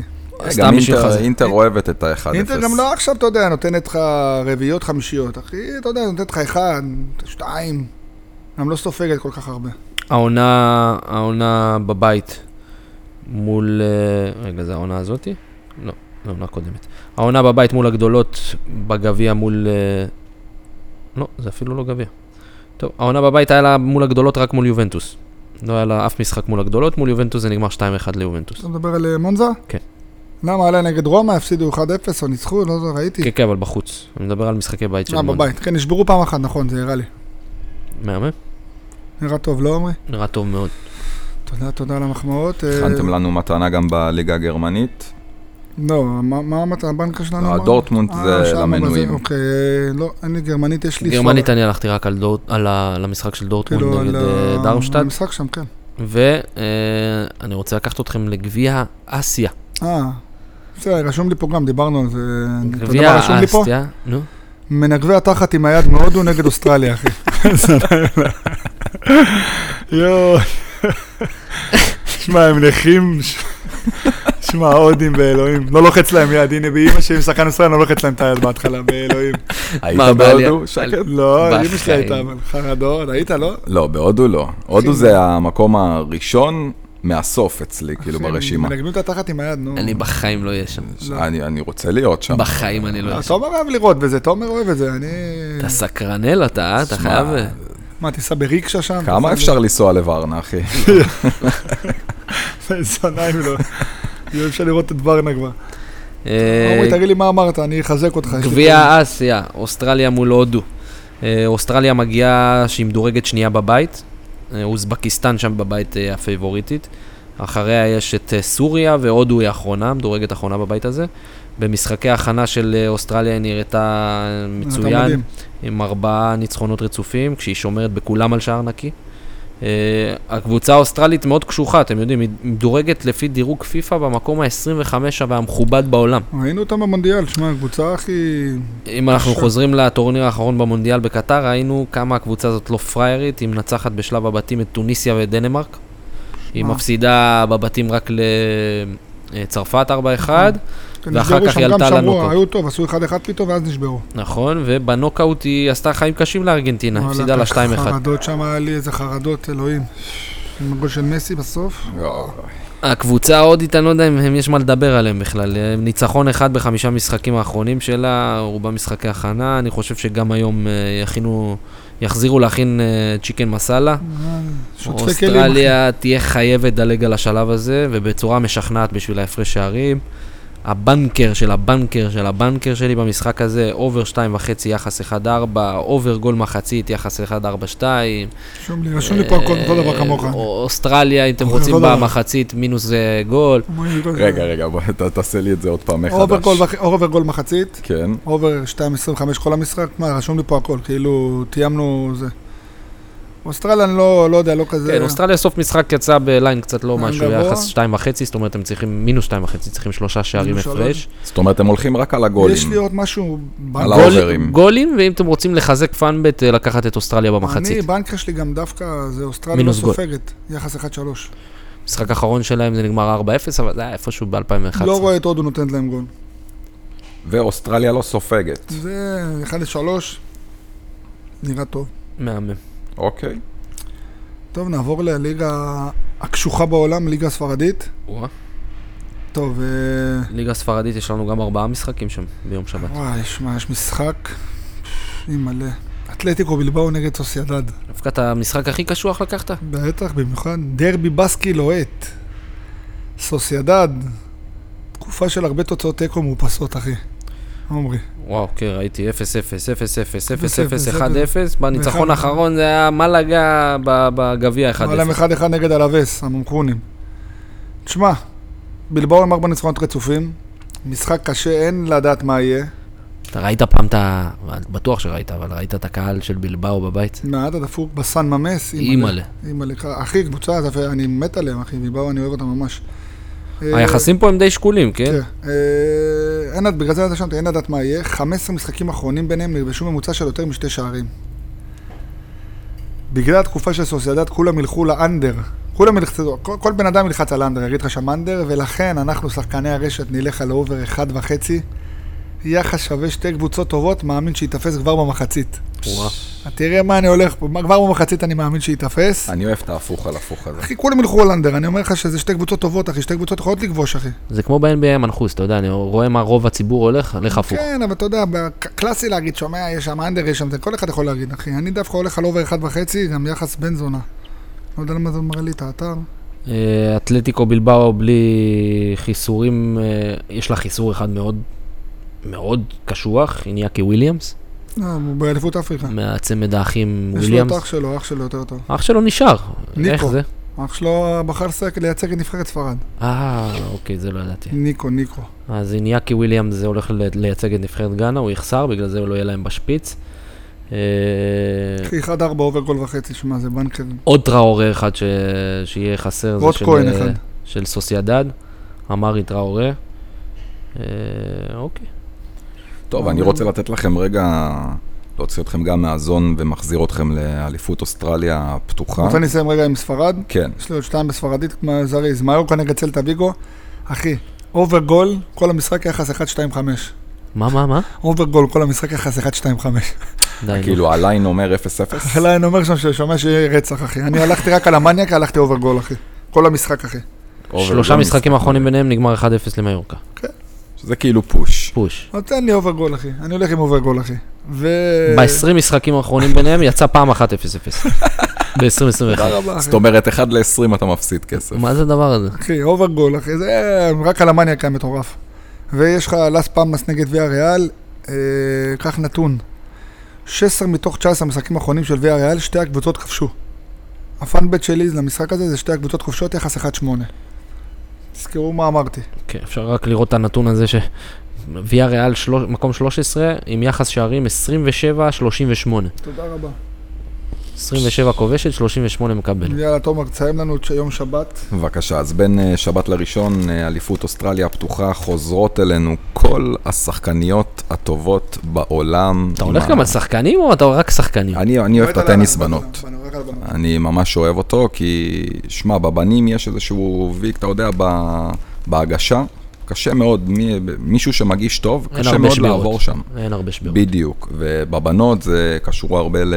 סתם
גם אינטר- אוהבת את ה-1-0.
אינטר גם לא עכשיו, אתה יודע, נותנת לך רביעיות חמישיות. אחי, אתה יודע, נותנת לך אחד, שתיים. גם לא סופגת כל כך הרבה.
העונה, העונה בבית מול... אה, רגע, זה העונה הזאתי? לא, זו העונה קודמת. העונה בבית מול הגדולות בגביע מול... אה, לא, זה אפילו לא גביע. טוב, העונה בבית היה לה מול הגדולות רק מול יובנטוס. לא היה לה אף משחק מול הגדולות, מול יובנטוס זה נגמר 2-1 ליובנטוס.
אתה מדבר על אה, מונזה?
כן.
למה, עליה נגד רומא, הפסידו 1-0 או ניצחו, לא יודע, ראיתי.
כן, כן, אבל בחוץ. אני מדבר על משחקי בית של
אה,
מונזה.
בבית. כן, נשברו פעם אחת, נכון, זה הראה לי.
מהמם,
נראה טוב, לא עמרי?
נראה טוב מאוד.
תודה, תודה על המחמאות. אה,
הכנתם לנו מתנה גם בליגה הגרמנית.
לא, מה מה המטרה, הבנקר שלנו? אמר?
דורטמונד
אה,
זה למנויים.
אוקיי, אה, לא, אין לי גרמנית, יש לי...
גרמנית. אני הלכתי רק על המשחק של דורטמונד
כאילו,
נגד אה, דרמשטד.
המשחק שם, כן.
ואני רוצה לקחת אתכם לגביע אסיה.
אה, בסדר, רשום לי פה גם, דיברנו על זה.
גביע? אסיה, נו.
מנגבי התחת עם היד מהודו נגד אוסטרליה, אחי. (laughs) יואו. שמע, הם נכים. שמע, הודים באלוהים. לא לוחץ להם יד, הנה באמא שלי עם שחקן ישראל, לא לוחץ להם את היד בהתחלה, באלוהים.
היית? בהודו? שקט?
לא, אמא שלי הייתה. אבל חרדות, היית, לא?
לא, בהודו לא. הודו זה המקום הראשון מהסוף אצלי, כאילו,
אחי,
ברשימה.
מנגבים את התחת עם היד, נו.
אני בחיים לא אהיה שם.
אני אני רוצה להיות שם.
בחיים אני לא
אה,
אהיה שם.
תומר אוהב לראות בזה, תומר אוהב את זה, אני...
אתה סקרנל אתה, אה? אתה חייב...
מה, תיסע בריקשה שם?
כמה אפשר לנסוע לוורנה, אחי? (laughs) (laughs)
זונה אם לא. יהיה אפשר לראות את ורנה כבר.
אה,
עמרי, תגיד לי מה אמרת, אני אחזק אותך.
גביע אסיה, אוסטרליה מול הודו. אה, אוסטרליה מגיעה שהיא מדורגת שנייה בבית, אה, אוזבקיסטן שם בבית אה, הפייבוריטית. אחריה יש את אה, סוריה והודו היא האחרונה, מדורגת אחרונה בבית הזה. במשחקי ההכנה של אה, אוסטרליה היא נראתה
אתה
מצוין. עם ארבעה ניצחונות רצופים, כשהיא שומרת בכולם על שער נקי. Uh, הקבוצה האוסטרלית מאוד קשוחה, אתם יודעים, היא מדורגת לפי דירוג פיפא במקום ה-25 והמכובד בעולם.
ראינו אותם במונדיאל, שמע, הקבוצה הכי...
אם אנחנו. חוזרים לטורניר האחרון במונדיאל בקטר, ראינו כמה הקבוצה הזאת לא פריירית, היא מנצחת בשלב הבתים את טוניסיה ודנמרק. היא? מפסידה בבתים רק לצרפת 4-1, ואחר
נסגרו
כך היא עלתה לנוקאוט.
היו טוב, עשו 1-1 פתאום ואז נשברו.
נכון, ובנוקאוט היא עשתה חיים קשים לארגנטינה, הפסידה לה 2-1.
חרדות שם, היה לי איזה חרדות, אלוהים. עם הגול של מסי בסוף.
לא,
הקבוצה ההודית, אני לא יודע אם יש מה לדבר עליהם בכלל. אה, ניצחון אחד בחמישה משחקים האחרונים שלה, רובם משחקי הכנה. אני חושב שגם היום אה, יכינו, יחזירו להכין אה, צ'יקן מסאלה. אוסטרליה תהיה חייבת לדלג על השלב הזה, ובצורה משכנעת בשביל ההפרש שערים. ה banker של ה banker של ה banker שלי במשחק הזה, over 2.5 יחס 1-4, over גול מחצית יחס 1-4-2.
רשום לי, רשום לי פה הכל אותו דבר כמוך.
אה, אוסטרליה, אם אתם רוצים. במחצית, מינוס אה, גול.
רגע, רגע, בוא תעשה לי את זה עוד פעם מחדש.
over גול מחצית,
כן.
over 2.25 כל המשחק, מה, רשום לי פה הכל, כאילו, תיאמנו זה. אוסטרליה אני לא לא יודע, לא כזה...
כן, אוסטרליה סוף משחק יצא בליין קצת לא משהו,
גבוה.
יחס 2.5, זאת אומרת הם צריכים מינוס 2.5, צריכים שלושה שערים. הפרש.
זאת אומרת, הם הולכים רק על הגולים.
יש לי עוד משהו...
על האוברים.
גולים, ואם אתם רוצים לחזק פאנבט, אה, לקחת את אוסטרליה
אני,
במחצית.
בנקר שלי גם דווקא, זה אוסטרליה לא
מינוס גול.
סופגת, יחס 1-3.
משחק האחרון שלהם זה נגמר 4-0, אבל זה היה איפשהו ב-2011.
לא רואה את הודו נותנת להם גול.
ואוסטרליה לא סופגת.
זה 1-3, נראה טוב.
מהמם.
אוקיי.
טוב, נעבור לליגה הקשוחה בעולם, ליגה הספרדית.
וואה.
טוב, אה,
ליגה הספרדית יש לנו גם ארבעה משחקים שם ביום שבת.
וואי, שמע, יש משחק, אימא'לה. אתלטיקו בלבאו נגד סוסיידד.
דווקא את המשחק הכי קשוח לקחת?
בטח, במיוחד דרבי בסקי לוהט. סוסיידד, תקופה של הרבה תוצאות תיקו מאופסות, אחי. עמרי.
וואו, כן, ראיתי 0-0, 0-0,
0-0,
0-0, 1-0. בניצחון
ואחד-
האחרון זה היה מלאגה בגביע 1-0.
היה להם 1-1 נגד אלווס, המומחונים. תשמע, בלבאו עם ארבע ניצחונות רצופים, משחק קשה, אין לדעת מה יהיה.
אתה ראית פעם את ה... בטוח שראית, אבל ראית את הקהל של בלבאו בבית?
מעט הדפוק בסן ממס.
אימא'לה.
אימא'לה. אחי, קבוצה, אני מת עליהם, אחי, בילבאו אני אוהב אותם ממש. אה,
היחסים פה הם די שקולים, כן?
כן. אה, אין, בגלל זה רשמתי, אין לדעת מה יהיה. 15 משחקים אחרונים ביניהם נכבשו ממוצע של יותר משתי שערים. בגלל התקופה של סוסיידד, כולם ילכו ל under. כולם ילחצו, כל, כל בן אדם ילחץ על under, יגיד לך שם under, ולכן אנחנו, שחקני הרשת, נלך על over אחד וחצי. יחס שווה שתי קבוצות טובות, מאמין שייתפס כבר במחצית.
וואו.
תראה מה אני הולך פה, כבר במחצית אני מאמין שייתפס.
אני אוהב את ההפוך על הפוך הזה.
אחי, כולם ילכו על under, אני אומר לך שזה שתי קבוצות טובות, אחי, שתי קבוצות יכולות לכבוש, אחי.
זה כמו ב-NBA מנחוס, אתה יודע, אני רואה מה רוב הציבור הולך, הולך הפוך.
כן, אבל אתה יודע, קלאסי להגיד, שומע, יש שם under, יש שם זה, כל אחד יכול להגיד, אחי. אני דווקא הולך על over אחד וחצי, גם יחס בן זונה. לא יודע למה זה מראה לי את האתר.
אה, אתלטיקו בילבאו בלי חיסורים, אה, יש לה חיסור אחד מאוד מאוד קשוח, איניאקי וויליאמס,
אה, הוא באליפות אפריקה.
מהצמד האחים
יש לו את
וויליאמס.
אח שלו, אח שלו יותר טוב.
אח שלו נשאר,
ניקו.
איך זה?
אח שלו בחר לייצג את נבחרת ספרד.
אה, אוקיי, זה לא ידעתי.
ניקו, ניקו.
אז איניאקי וויליאמס זה הולך לייצג את נבחרת גאנה, הוא יחסר, בגלל זה הוא לא יהיה להם בשפיץ. אה,
אחי, 1-4 over גול וחצי, שמע, זה banker.
עוד טראורה אחד. שיהיה חסר, של,
כהן
אה,
אחד.
של סוסיידד, אמרי טראורה. אה, אוקיי.
טוב, אני רוצה לתת לכם רגע, להוציא אתכם גם מה zone ומחזיר אתכם לאליפות אוסטרליה הפתוחה.
רוצה אני אסיים רגע עם ספרד?
כן,
יש לי עוד שתיים בספרדית, כמו זריז. מיורקה נגד סלטה ויגו. אחי, over גול, כל המשחק יחס 1-2-5.
מה, מה, מה?
אובר גול, כל המשחק יחס 1-2-5.
די.
כאילו ה line אומר 0-0.
אלא אני אומר שם ששומע שיהיה רצח, אחי. אני הלכתי רק על המניאק, הלכתי over גול, אחי. כל המשחק, אחי.
שלושה משחקים האחרונים ביניהם נגמר 1-0 למיורקה.
שזה כאילו push.
push.
אז תן לי over גול, אחי. אני הולך עם over גול, אחי. ו...
ב-20 משחקים האחרונים ביניהם יצא פעם אחת 0-0. (laughs) ב-2021.
תודה רבה, אחי.
זאת אומרת, 1 ל-20 אתה מפסיד כסף.
מה זה הדבר הזה?
אחי, over גול, אחי. זה רק על המניאק היה מטורף. ויש לך לס פלמאס נגד ויה ריאל, אה, קח נתון. 16 מתוך 19 המשחקים האחרונים של ויה ריאל, שתי הקבוצות כבשו. הפאנבט שלי למשחק הזה זה שתי הקבוצות כובשות יחס 1-8. תזכרו מה אמרתי.
כן, אפשר רק לראות את הנתון הזה שוויה ריאל שלוש- מקום 13 עם יחס שערים 27-38.
תודה רבה.
27 כובשת, 38 מקבל.
יאללה, תומר, תסיים לנו את יום שבת.
בבקשה, אז בין אה, שבת לראשון, אה, אליפות אוסטרליה הפתוחה, חוזרות אלינו כל השחקניות הטובות בעולם.
אתה הולך גם על שחקנים או אתה רק שחקנים?
אני אני אוהב את הטניס בנות. אני ממש אוהב אותו, כי, שמע, בבנים יש איזשהו ויק, אתה יודע, ב- בהגשה, קשה מאוד, מי, מישהו שמגיש טוב, קשה מאוד
שבירות.
לעבור שם.
אין הרבה שבירות.
בדיוק, ובבנות זה קשור הרבה ל-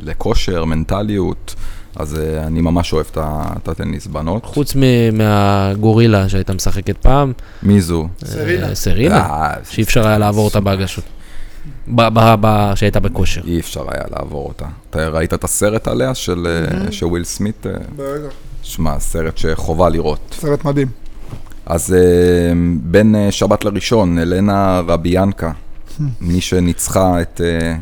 לכושר, מנטליות, אז אה, אני ממש אוהב את הטניס בנות.
חוץ מ- מהגורילה שהייתה משחקת פעם,
מי זו?
סרינה.
אה, סרינה,
אה,
שאי אפשר היה לעבור אותה בהגשות. ב- ב- ב- שהייתה בכושר.
אי אפשר היה לעבור אותה. אתה ראית את הסרט עליה של אה, של וויל סמית?
בטח.
שמע, סרט שחובה לראות.
סרט מדהים.
אז אה, בין אה, שבת לראשון, אלנה רביאנקה, (laughs) מי שניצחה את אה,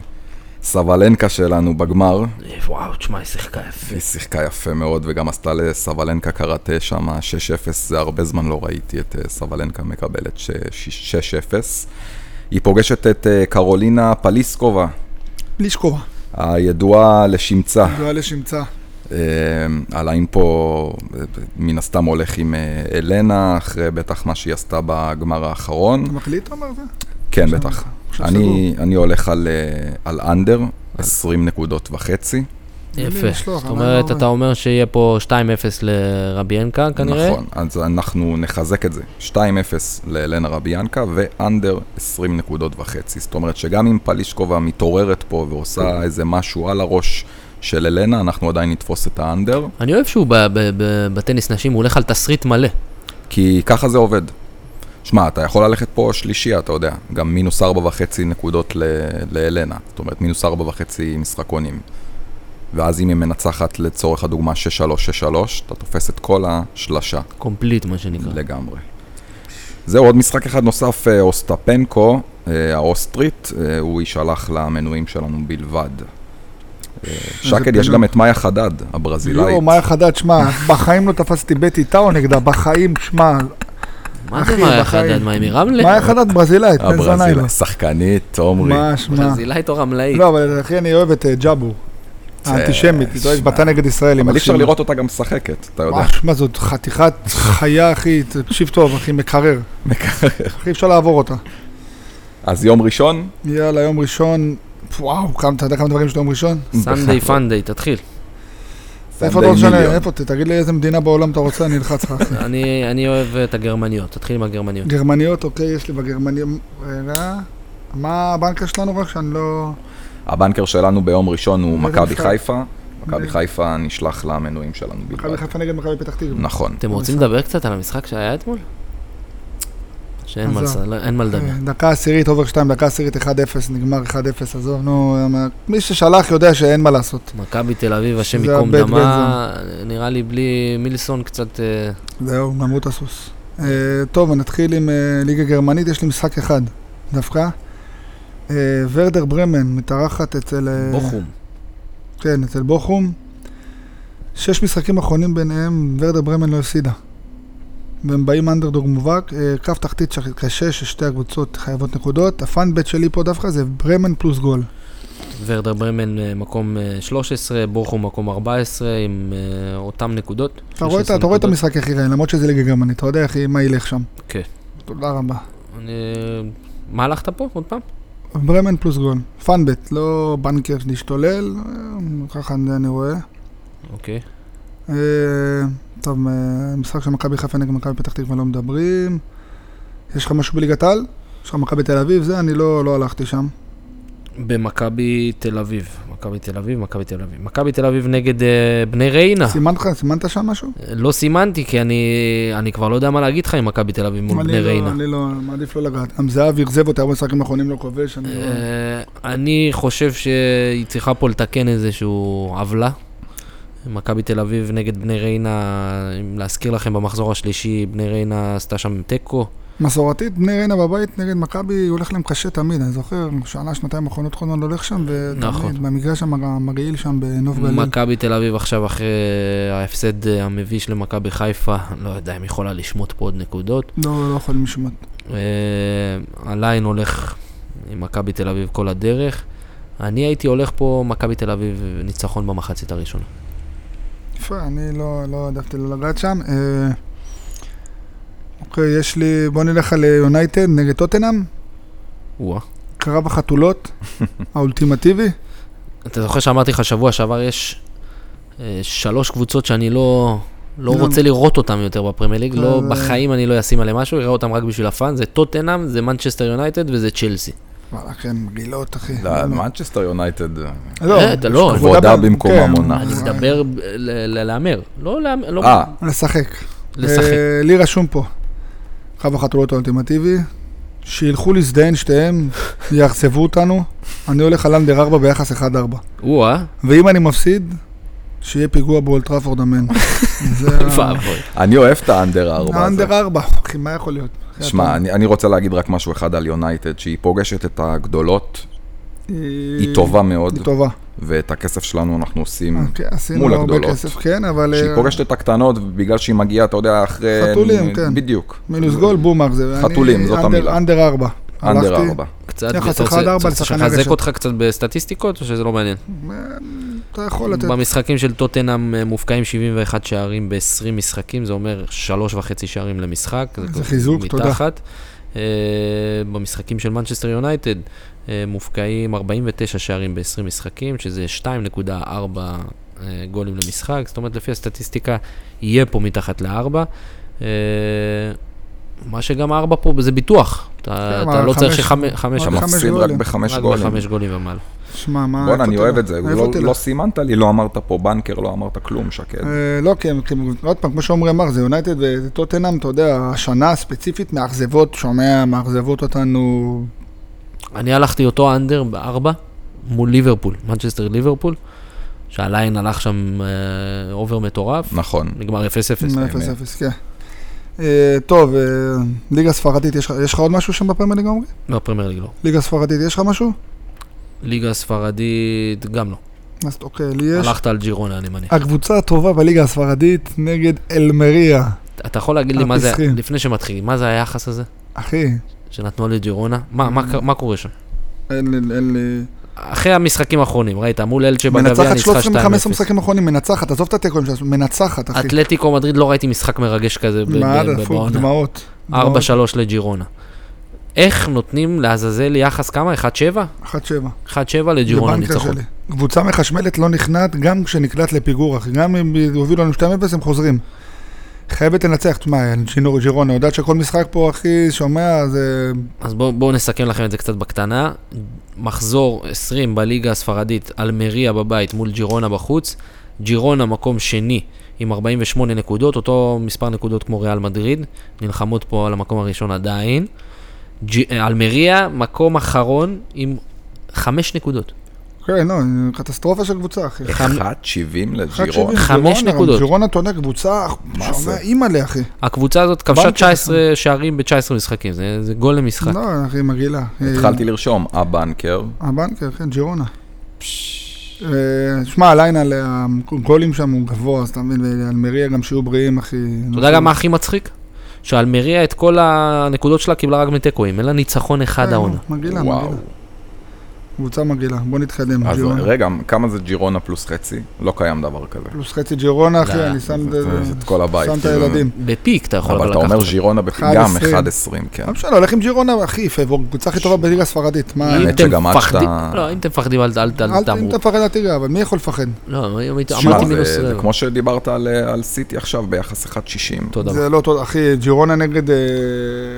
סבלנקה שלנו בגמר,
וואו, תשמע, היא שיחקה יפה.
היא שיחקה יפה מאוד וגם עשתה לסבלנקה קראטה שם 6-0, זה הרבה זמן לא ראיתי את סבלנקה מקבלת ש- ש- 6-0. היא פוגשת את קרולינה פליסקובה,
בלי שקובה.
הידועה לשמצה.
גאה לשמצה.
אה, הליין פה אה, מן הסתם הולך עם אה, אלנה, אחרי בטח מה שהיא עשתה בגמר האחרון.
אתה מחליט, תומר? זה?
כן, בטח. אני, אני הולך על, אה, על אנדר, 20 נקודות וחצי.
יפה. זאת אומרת,
לא-
אתה אומר שיהיה פה 2-0 לרביאנקה כנראה?
נכון, אז אנחנו נחזק את זה. 2-0 לאלנה רביאנקה ואנדר 20 נקודות וחצי. זאת אומרת שגם אם פלישקובה מתעוררת פה ועושה איזה משהו על הראש של אלנה, אנחנו עדיין נתפוס את האנדר,
אני אוהב שהוא בטניס נשים, הוא הולך על תסריט מלא.
כי ככה זה עובד. שמע, אתה יכול ללכת פה שלישייה, אתה יודע, גם מינוס ארבע וחצי נקודות לאלנה, זאת אומרת מינוס ארבע וחצי משחקונים. ואז אם היא מנצחת לצורך הדוגמה 6-3-6-3, אתה תופס את כל השלשה
קומפליט, מה שנקרא.
לגמרי. זהו, עוד משחק אחד נוסף, אה, אוסטפנקו, אה, האוסטרית, אה, הוא יישלח למנויים שלנו בלבד. אה, שקד, יש. גם את מאיה חדד, הברזילאית.
יואו, מה היה חדד? שמע, בחיים לא תפסתי בית איתה או נגדה, בחיים, שמע,
מה זה
בחיים.
חדד? מה, היא מרמלה?
מה היה חדד ברזילאית? בן זונה היא.
הברזילאית, שחקנית, עומרי.
מה, שמע.
ברזילאית או רמלאית?
לא, אבל אחי, אני אוהב את אה, ג'אבו. האנטישמית, היא דואגת בתה נגד ישראל.
אבל אי אפשר לראות אותה גם משחקת, אתה יודע.
מה, זאת חתיכת חיה, אחי, תקשיב טוב, אחי, מקרר.
מקרר.
אחי, אפשר לעבור אותה.
אז יום ראשון,
יאללה, יום ראשון, וואו, אתה יודע כמה דברים של יום ראשון?
סנדיי פנדיי, תתחיל.
איפה אתה רוצה, איפה, ת- תגיד לי איזה מדינה בעולם אתה רוצה, אני אלחץ לך. (laughs)
אני אני אוהב את הגרמניות, תתחיל עם הגרמניות.
גרמניות, אוקיי, יש לי בגרמניות, רגע, מה הבנקר שלנו רק שאני לא...
הבנקר שלנו ביום ראשון הוא מכבי? חיפה. מכבי חיפה נשלח למנויים שלנו
מכבי
בלבד.
חיפה נגד מכבי פתח תקווה.
נכון.
אתם רוצים לדבר קצת על המשחק שהיה אתמול? שאין מה
עזוב.
לס- לא- אין מה לדבר.
אה, דקה עשירית, אובר 2, דקה עשירית 1-0, נגמר 1-0, עזוב, נו, מי ששלח יודע שאין מה לעשות.
מכבי תל אביב, השם ייקום דמה, נראה לי בלי מילסון קצת... אה,
זהו, גמרו את הסוס. אה, טוב, נתחיל עם אה, ליגה גרמנית, יש לי משחק אחד, דווקא. ורדר ברמן מתארחת אצל...
בוכום.
כן, אצל בוכום. שש משחקים אחרונים ביניהם, ורדר ברמן לא הפסידה. והם באים אנדרדוג מובהק, אה, קו תחתית של קשה ששתי הקבוצות חייבות נקודות. הפאנבט שלי פה דווקא זה ברמן פלוס גול.
ורדר ברמן אה, מקום אה, 13, בוכום מקום 14 עם אה, אותם נקודות.
אתה רואה, את-
16
אתה רואה את. המשחק איך ייראה, למרות שזה ליגה גרמנית, אתה יודע מה ילך שם.
כן.
תודה רבה.
אני... מה הלכת פה עוד פעם?
ברמן פלוס גול. פאנבט, לא בנקר להשתולל, אה, ככה אני רואה.
אוקיי.
אה, טוב, אה, משחק של מכבי חיפה נגד מכבי פתח תקווה לא מדברים. יש לך משהו בליגת העל? יש לך מכבי תל אביב? זה, אני לא לא הלכתי שם.
במכבי תל אביב. מכבי תל אביב, מכבי תל אביב. מכבי תל אביב נגד אה, בני ריינה.
סימנת סימנת שם משהו?
לא סימנתי, כי אני, אני כבר לא יודע מה להגיד לך עם מכבי תל אביב מול בני
לא-
ריינה.
אני לא, מעדיף לא לגעת. גם זהב אכזב אותי, הרבה משחקים האחרונים לא כובש. אני לא-
אה, אני חושב שהיא צריכה פה לתקן איזשהו עוולה. מכבי תל אביב נגד בני ריינה, אם להזכיר לכם, במחזור השלישי בני ריינה עשתה שם תיקו.
מסורתית, בני ריינה בבית נגד מכבי הולך להם קשה תמיד, אני זוכר, שנה, שנתיים האחרונות כל הזמן הולך שם,
נכון.
ותמיד, במגרש המג- המגעיל שם בנוף גליל.
מכבי תל אביב עכשיו אחרי ההפסד המביש למכבי חיפה, לא יודע אם יכולה לשמוט פה עוד נקודות.
לא, לא יכולים לשמוע.
אה, הליין הולך עם מכבי תל אביב כל הדרך. אני הייתי הולך פה מכבי תל אביב ניצחון במחצית הראשונה.
יפה, אני לא, לא העדפתי לא לגעת שם. אה, אוקיי, יש לי, בוא נלך על יונייטד נגד טוטנאם,
וואה.
קרב החתולות, (laughs) האולטימטיבי.
אתה זוכר שאמרתי לך שבוע שעבר יש אה, שלוש קבוצות שאני לא, לא
לא.
רוצה לראות אותן יותר בפרמייר ליג, לא,
אה,
בחיים אני לא אשים עליהם משהו, אראה אותם רק בשביל ה fun, זה טוטנאם, זה מנצ'סטר יונייטד וזה צ'לסי.
וואלה, כן, מגעילות, אחי.
לא, מנצ'סטר יונייטד,
לא,
אה, אתה לא,
כבודה במקום
כן,
המונח.
אני מדבר להמר, לא להמר, לא
אה,
לשחק.
לשחק.
אה, לי רשום פה, קרב החתולות האולטימטיבי, שילכו להזדיין שתיהם, יאכזבו אותנו. אני הולך על אנדר 4 ביחס 1-4.
או-אה,
ואם אני מפסיד, שיהיה פיגוע באולטראפורד אמן. (laughs)
אני אוהב את האנדר ארבע הזה.
האנדר 4, אחי, מה יכול להיות?
שמע, אני, אני רוצה להגיד רק משהו אחד על יונייטד, שהיא פוגשת את הגדולות, היא טובה מאוד,
היא טובה.
ואת הכסף שלנו אנחנו עושים
כן, עשינו
מול
הרבה
הגדולות.
כסף, כן, אבל...
שהיא
אה,
פוגשת את הקטנות, בגלל שהיא מגיעה, אתה יודע, אחרי...
חתולים, כן.
בדיוק.
מינוס גול, בומר זה.
חתולים,
אני
זאת המילה.
אנדר 4.
אנדר ארבע.
קצת...
יחס
1-4
לשחקן
הגשה.
לחזק
אותך קצת בסטטיסטיקות, או שזה לא מעניין?
אה, אתה יכול לתת...
במשחקים של טוטנאם אה, מופקעים 71 שערים ב-20 משחקים, זה אומר 3.5 שערים למשחק.
זה אה, חיזוק, תודה.
במשחקים של מנצ'סטר יונייטד מופקעים 49 שערים ב-20 משחקים, שזה 2.4 גולים למשחק, זאת אומרת לפי הסטטיסטיקה יהיה פה מתחת לארבע. מה שגם הארבע פה זה ביטוח, אתה,
כן,
אתה
מה,
לא צריך
חמש-
שחמש, חמש,
רק
אתה מפסיד רק
גולים.
בחמש
רק
גולים.
בחמש גולים ומעלה.
שמע, מה...
בואנה, אני אוהב? את זה. לא-
תלך?
לא סימנת לי, לא אמרת פה בנקר, לא אמרת כלום, שקד.
אה, לא, כי עוד פעם, כמו שעומרי אמר, זה יונייטד וטוטנאם, אתה יודע, השנה הספציפית מאכזבות, שומע, מאכזבות אותנו.
אני הלכתי אותו אנדר בארבע מול ליברפול, מנצ'סטר ליברפול, שהליין הלך שם אה, over מטורף,
נכון.
נגמר 0-0.
0-0, כן. אה, טוב, אה, ליגה ספרדית, יש לך- עוד משהו שם בפרמייר ליג, עומרי?
בפרמייר ליג לא.
ליגה ספרדית, יש לך משהו?
ליגה הספרדית גם לא.
אז אוקיי, לי יש.
הלכת על ג'ירונה, אני מניח.
הקבוצה הטובה בליגה הספרדית נגד אלמריה.
אתה יכול להגיד לי מה זה. לפני שמתחילים, מה זה היחס הזה
אחי,
שנתנו לג'ירונה? מה- קורה שם?
אין לי...
אחרי המשחקים האחרונים, ראית, מול אלצ'ה בגביע
מנצחת
ניצחה
13 מ-15
2-0.
משחקים אחרונים, מנצחת, עזוב את התיקו, מנצחת, אחי.
אתלטיקו מדריד לא ראיתי משחק מרגש כזה בעונה.
דמעות.
4-3
דמעות.
לג'ירונה. איך נותנים לעזאזל יחס כמה? 1-7?
1-7.
1-7 לג'ירונה ניצחון.
קבוצה מחשמלת לא נכנעת גם כשנקלט לפיגור, אחי. גם אם הובילו לנו 2-0 הם חוזרים. חייבת לנצח, תשמע, ג'ינור ג'ירונה, יודעת שכל משחק פה, אחי, שומע, זה...
אז בואו בוא נסכם לכם את זה קצת בקטנה. מחזור 20 בליגה הספרדית, אלמריה בבית מול ג'ירונה בחוץ. ג'ירונה מקום שני עם 48 נקודות, אותו מספר נקודות כמו ריאל מדריד. נלחמות פה על המקום הראשון עדיין. ג'... אלמריה מקום אחרון עם 5 נקודות.
כן, לא, קטסטרופה של קבוצה, אחי.
1.70 לג'ירון.
1.70,
חמש
ג'ירונה,
נקודות.
ג'ירונה, יודע, קבוצה, שומע,
זה?
אימא'לה, אחי.
הקבוצה הזאת כבשה
בנקר.
19 שערים ב-19 משחקים, זה, זה גול למשחק.
לא, אחי, מגעילה.
התחלתי לרשום, הבנקר.
הבנקר, כן, ג'ירונה. אה, שמע, הליין על הגולים שם הוא גבוה, אז אתה מבין, ואלמריה גם שיהיו בריאים, אחי.
אתה יודע גם מה הכי מצחיק? שאלמריה את כל הנקודות שלה קיבלה רק מתיקואים, אין לה ניצחון אחד
כן,
העונה.
מגעילה. מגעילה. קבוצה מגעילה. בוא נתקדם.
אז
ג'ירונה.
רגע, כמה זה ג'ירונה פלוס חצי? לא קיים דבר כזה.
פלוס חצי ג'ירונה, אחי, אני שם את
כל הבית.
שם את
כאילו.
הילדים.
בפיק אתה יכול
אבל
אבל
אתה
לקחת.
אומר
אותו.
ז'ירונה בפ-
1.20.
גם 1.20, כן.
לא משנה, הולך עם ג'ירונה, אחי, פייבור, קבוצה הכי טובה בליגה הספרדית. מה,
האמת
אם אתם
שגם
מפחדים-
שאתה-
לא, אם אתם מפחדים אל אל-
אם
תאמרו.
אתה מפחד אל תיגע, אבל מי יכול לפחד?
לא, אמרתי מינוס
זה
רבע.
כמו שדיברת על אה, על סיטי עכשיו ביחס 1.60.
תודה.
זה לא טוב, אחי, ג'ירונה נגד אה,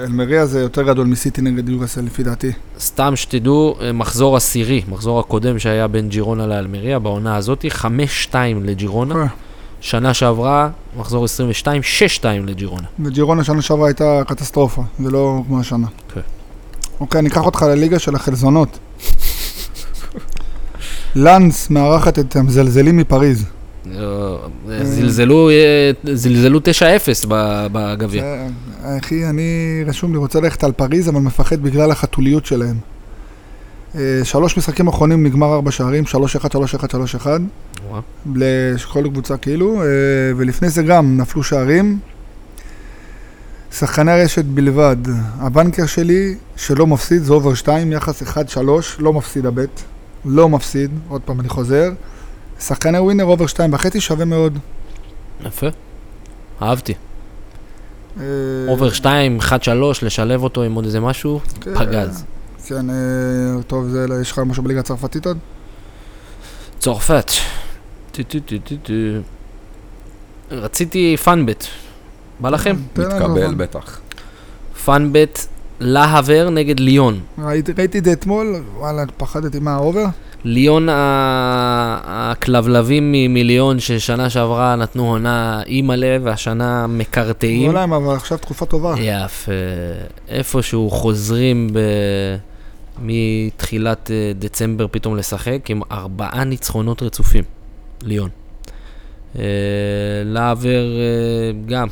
אלמריה זה יותר גדול מסיטי נגד יוגסל, לפי דעתי.
סתם שתדעו, אה, מחזור עשירי, מחזור הקודם שהיה בין ג'ירונה לאלמריה, בעונה הזאת, 5-2 לג'ירונה.
אה.
שנה שעברה, מחזור 22, 6-2 לג'ירונה.
וג'ירונה שנה שעברה הייתה קטסטרופה, זה לא כמו השנה.
כן.
אוקיי, אני אקח אותך לליגה של החלזונות. לאנס מארחת את המזלזלים מפריז.
אה, זלזלו, אה, זלזלו 9-0 ב- בגביע.
זה- אחי, אני רשום לי, רוצה ללכת על פריז, אבל מפחד בגלל החתוליות שלהם. אה, שלוש משחקים אחרונים נגמר ארבע שערים, 3-1, 3-1, 3-1,
וואו.
לכל קבוצה כאילו, אה, ולפני זה גם נפלו שערים. שחקני הרשת בלבד. ה banker שלי, שלא מפסיד, זה over 2, יחס 1-3, לא מפסיד ה bet. לא מפסיד, עוד פעם אני חוזר. שחקני ווינר over 2 וחצי שווה מאוד.
יפה. אהבתי.
אה,
over 2, 1-3, לשלב אותו עם עוד איזה משהו,
כן.
פגז.
כן, אה, טוב, זה, יש לך משהו בליגה הצרפתית עוד?
צרפת. רציתי fun bet. בא לכם?
לנו,
מתקבל. בטח.
fun bet לה האבר נגד ליון.
ראיתי, ראיתי את זה אתמול, וואלה, פחדתי מה, ה
over? ליון הכלבלבים מליון ששנה שעברה נתנו עונה אימא'לה והשנה מקרטעים.
לא להם, אבל עכשיו תקופה טובה.
יפה. איפשהו חוזרים ב... מתחילת אה, דצמבר פתאום לשחק עם ארבעה ניצחונות רצופים, ליון. אה, להבר אה, גם,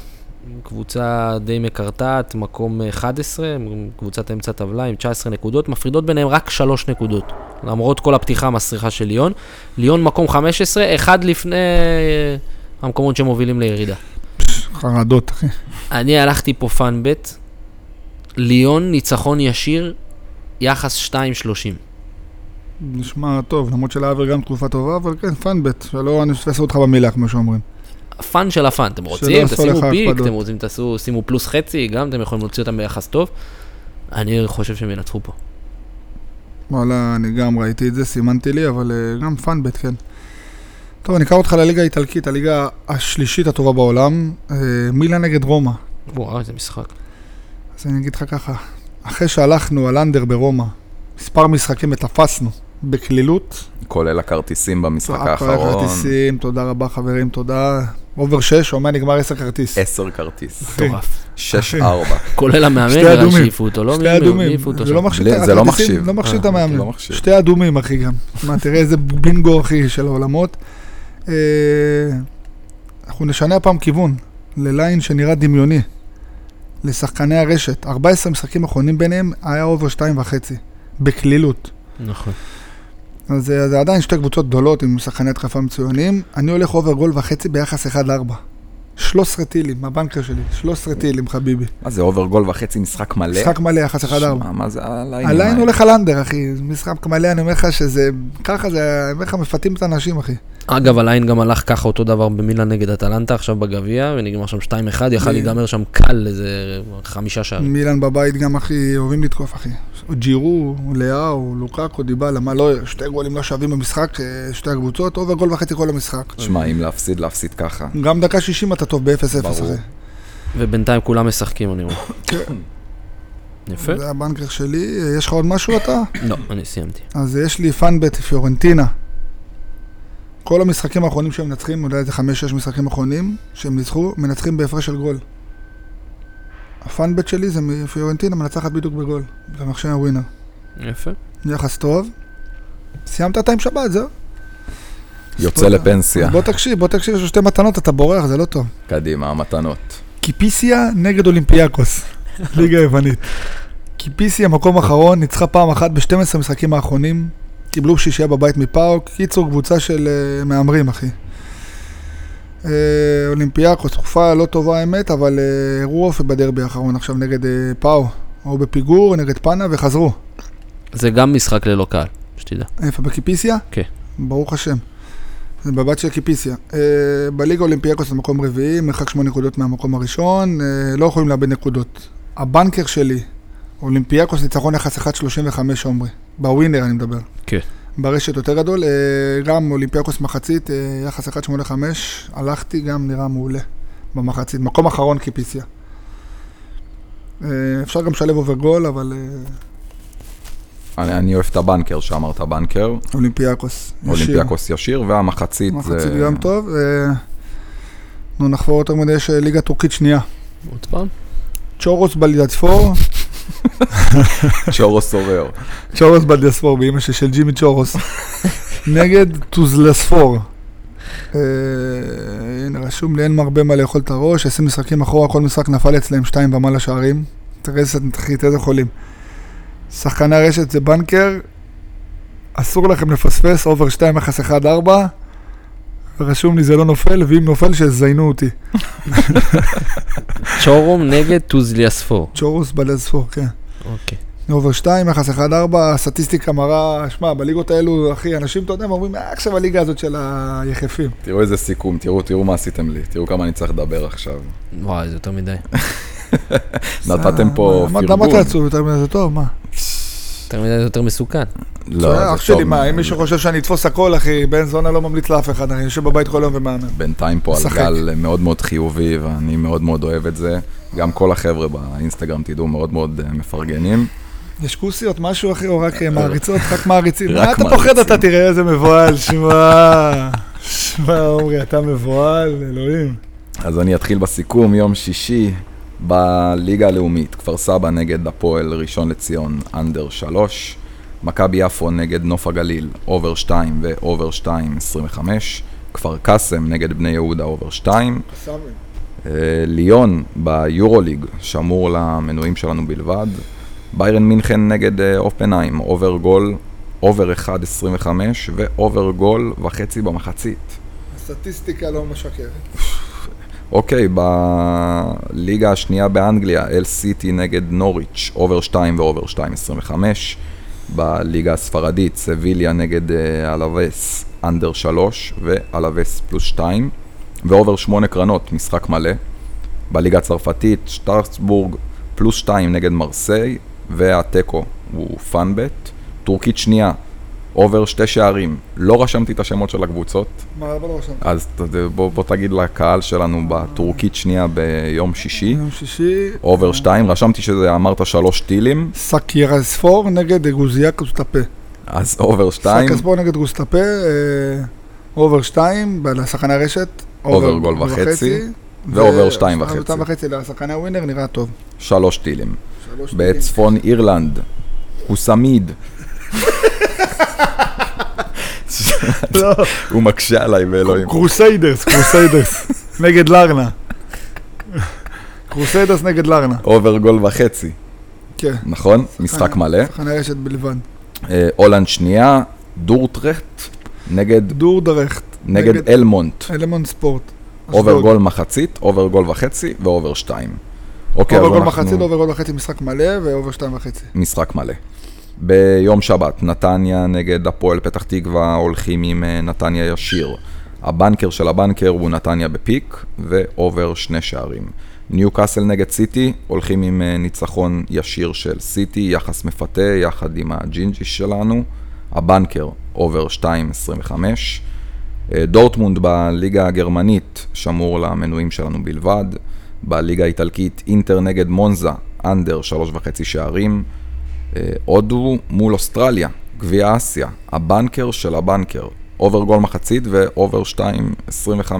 קבוצה די מקרטעת, מקום 11, קבוצת אמצע טבלה עם 19 נקודות, מפרידות ביניהם רק 3 נקודות, למרות כל הפתיחה המסריחה של ליון. ליון מקום 15, אחד לפני המקומות שמובילים לירידה.
חרדות, אחי.
אני הלכתי פה fun bet, ליון ניצחון ישיר, יחס 2.30.
נשמע טוב, למרות שלהאבר גם תקופה טובה, אבל כן, fun bet, שלא נפספס אותך במילה, כמו שאומרים.
ה fun של ה fun,
אתם
רוצים, תשימו
pick.
אתם רוצים, תעשו, שימו פלוס חצי, גם אתם יכולים להוציא אותם ביחס טוב. אני חושב שהם ינצחו פה.
וואלה, אני גם ראיתי את זה, סימנתי לי, אבל אה, גם fun bet, כן. טוב, אני אקח אותך לליגה האיטלקית, הליגה השלישית הטובה בעולם, אה, מילאן נגד רומא.
וואו, איזה משחק.
אז אני אגיד לך ככה, אחרי שהלכנו על under ברומא, מספר משחקים ותפסנו בקלילות.
כולל הכרטיסים במשחק האחרון.
כרטיסים, תודה רבה חברים, תודה. over 6, אומר נגמר 10 כרטיס.
10 כרטיס.
מטורף.
6-4.
כולל המאמן,
שתי
נראה
אדומים.
שהעיפו אותו, לא?
שתי
מי- מי
אדומים,
העיפו אותו
זה לא? מחשיב
זה לא
הכרטיסים,
מחשיב.
לא מחשיב את
אה,
המאמן.
לא.
שתי אדומים, אחי, גם. מה, תראה איזה בינגו, אחי, של העולמות. אה, אנחנו נשנה הפעם כיוון, ל line שנראה דמיוני. לשחקני הרשת. 14 משחקים אחרונים ביניהם היה over 2.5. בקלילות.
נכון.
אז זה, זה עדיין שתי קבוצות גדולות עם שחקני התקפה מצוינים. אני הולך over גול וחצי ביחס 1-4. 13 טילים, ה banker שלי. 13 טילים, חביבי.
מה זה over גול וחצי משחק מלא?
משחק מלא, יחס 1-4.
שמע, מה זה ה
line
האלה?
הולך על under, אחי. משחק מלא, אני אומר לך שזה... ככה זה, אני אומר לך, מפתים את האנשים, אחי.
אגב, ה line גם הלך ככה אותו דבר במילאן נגד אטלנטה עכשיו בגביע, ונגמר שם 2-1, יכל להיגמר שם קל איזה חמישה שערים.
מילאן בבית גם, אחי, אוהבים לתקוף, אחי. ג'ירו, לאאו, לוקאקו, דיבלה, מה לא, שתי גולים לא שווים במשחק, אה, שתי הקבוצות, over גול וחצי כל המשחק.
שמע, אם להפסיד, להפסיד ככה.
גם דקה 60 אתה טוב ב-0-0,
ברור.
אחי.
ובינתיים כולם משחקים, אני רואה.
כן. (coughs)
יפה.
זה הבנקר שלי. אה, יש לך עוד משהו אתה? (coughs)
לא, אני סיימתי.
אז יש לי פאנבט פיורנטינה. כל המשחקים האחרונים שהם מנצחים, אולי איזה חמש, שש משחקים אחרונים שהם ניצחו, מנצחים בהפרש של גול. הפאנבט שלי זה מפיורנטינה, מנצחת בדיוק בגול. זה מחשב הווינר.
יפה.
יחס טוב. סיימת אתה עם שבת, זהו.
יוצא לפנסיה.
בוא תקשיב, בוא תקשיב, יש לו שתי מתנות, אתה בורח, זה לא טוב.
קדימה, המתנות.
קיפיסיה נגד אולימפיאקוס, (laughs) ליגה יוונית. קיפיסיה מקום אחרון, ניצחה פעם אחת ב-12 משחקים האחרונים, קיבלו שישייה בבית מפאוק, קיצור קבוצה של uh, מהמרים אחי. Uh, אולימפיאקוס, תקופה לא טובה האמת, אבל uh, הראו אופי בדרבי האחרון עכשיו נגד uh, פאו, או בפיגור נגד פאנה וחזרו.
זה גם משחק ללא קהל. שתדע.
איפה, בקיפיסיה?
כן.
ברוך השם. זה בבית של קיפיסיה. אה, בליגה אולימפיאקוס זה מקום רביעי, מרחק שמונה נקודות מהמקום הראשון, אה, לא יכולים לאבד נקודות. ה banker שלי, אולימפיאקוס ניצחון יחס 1.35 עומרי. בווינר אני מדבר.
כן.
ברשת יותר גדול, אה, גם אולימפיאקוס מחצית, אה, יחס 1.85, הלכתי, גם נראה מעולה במחצית. מקום אחרון קיפיסיה. אה, אפשר גם לשלב אוברגול, אבל
אני, אני אוהב את הבנקר שאמרת בנקר,
אולימפיאקוס. ישיר.
אולימפיאקוס ישיר, והמחצית
מחצית
זה...
גם טוב. נו, נחפור יותר מדי, יש ליגה טורקית שנייה.
עוד פעם?
צ'ורוס בלדיאספור, (laughs)
צ'ורו סורר.
צ'ורוס בלדיאספור, באמא של ג'ימי צ'ורוס, נגד טוזלספור. אה, הנה, רשום לי, אין הרבה מה לאכול את הראש, 20 משחקים אחורה, כל משחק נפל אצלם שתיים ומעלה שערים. תראה איזה חולים. שחקני הרשת זה banker, אסור לכם לפספס, over 2 יחס 1-4. רשום לי זה לא נופל, ואם נופל שיזיינו אותי. (laughs)
צ'ורום נגד טוזליאספור.
צ'ורוס בלדיאספור, כן.
אוקיי.
over 2, יחס 1-4, הסטטיסטיקה מראה, שמע, בליגות האלו, אחי, אנשים, אתה יודע, הם אומרים, "אה, עכשיו הליגה הזאת של היחפים.
תראו איזה סיכום, תראו, תראו מה עשיתם לי, תראו כמה אני צריך לדבר עכשיו.
וואי, זה יותר מדי. (laughs)
נתתם פה
מה-
פרגון.
למה אתה עצוב יותר מזה? זה טוב, מה? (laughs)
יותר מדי זה יותר מסוכן.
לא,
זה
זה
אח שלי. מה, אם מישהו חושב שאני אתפוס הכל, אחי, בן זונה לא ממליץ לאף אחד, אני יושב בבית כל יום ומאמן.
בינתיים פה על. גל מאוד מאוד חיובי, ואני מאוד מאוד אוהב את זה. גם כל החבר'ה באינסטגרם, תדעו, מאוד מאוד אה, מפרגנים.
יש כוסיות, משהו, אחי, או רק אה, מעריצות? רק מעריצים. מה אתה. פוחד? אתה תראה איזה מבוהל, שמע. שמע, עומרי, אתה מבוהל, אלוהים.
אז אני אתחיל בסיכום, יום שישי בליגה הלאומית, כפר סבא נגד הפועל ראשון לציון, under 3, מכבי יפו נגד נוף הגליל, over 2 ו over 2, 25, כפר קאסם נגד בני יהודה, over 2, אה, ליון ביורוליג, שמור למנויים שלנו בלבד, ביירן מינכן נגד אה, הופנהיים, over גול, over 1, 25 ו over גול וחצי במחצית.
הסטטיסטיקה לא משקרת.
אוקיי, בליגה השנייה באנגליה, האל סיטי נגד נוריץ', over 2 ו over 2, 25. בליגה הספרדית, סביליה נגד אה, אלווס, under 3 ואלווס פלוס 2. ו over 8 קרנות, משחק מלא. בליגה הצרפתית, שטרסבורג פלוס 2 נגד מרסיי, והתיקו הוא פאנבט. טורקית שנייה, אובר שתי שערים. לא רשמתי את השמות של הקבוצות,
מה, אבל לא רשמתי.
אז בוא, בוא תגיד לקהל שלנו בטורקית שנייה ביום שישי,
יום שישי.
אובר 2, רשמתי שזה אמרת שלוש טילים,
סאקירספור נגד גוזיה קוסטפה.
אז אובר 2,
סאקירספור נגד גוסטפה, אה, אובר 2, לשחקני הרשת.
over גול וחצי,
ו
over שתיים וחצי.
שתיים וחצי לשחקני הווינר, נראה טוב.
שלוש טילים.
שלוש טילים.
בצפון אירלנד, הוסמיד,
לא, (laughs) (laughs)
הוא מקשה עליי באלוהים.
קרוסיידרס, קרוסיידרס. נגד לרנה. קרוסיידרס נגד לרנה.
over גול וחצי,
כן.
נכון? משחק מלא.
שחקני רשת בלבד.
אה, הולנד שנייה, דורטרט נגד
דור דרכט.
נגד אלמונט.
אלמון ספורט.
אובר. גול מחצית, אובר גול וחצי ואובר שתיים. אוקיי, אז
אובר גול
אנחנו-
מחצית, אובר גול וחצי משחק מלא, ואובר שתיים וחצי.
משחק מלא. ביום שבת, נתניה נגד הפועל פתח תקווה, הולכים עם אה, נתניה ישיר. הבנקר של הבנקר הוא נתניה בפיק, ואובר שני שערים. ניו קאסל נגד סיטי, הולכים עם אה, ניצחון ישיר של סיטי, יחס מפתה יחד עם הג'ינג'י שלנו. הבנקר, over 2.25. אה, דורטמונד בליגה הגרמנית, שמור למנויים שלנו בלבד. בליגה האיטלקית, אינטר נגד מונזה, under שלוש וחצי שערים. הודו מול אוסטרליה, גביע אסיה, הבנקר של הבנקר, over גול מחצית ו over 2.25.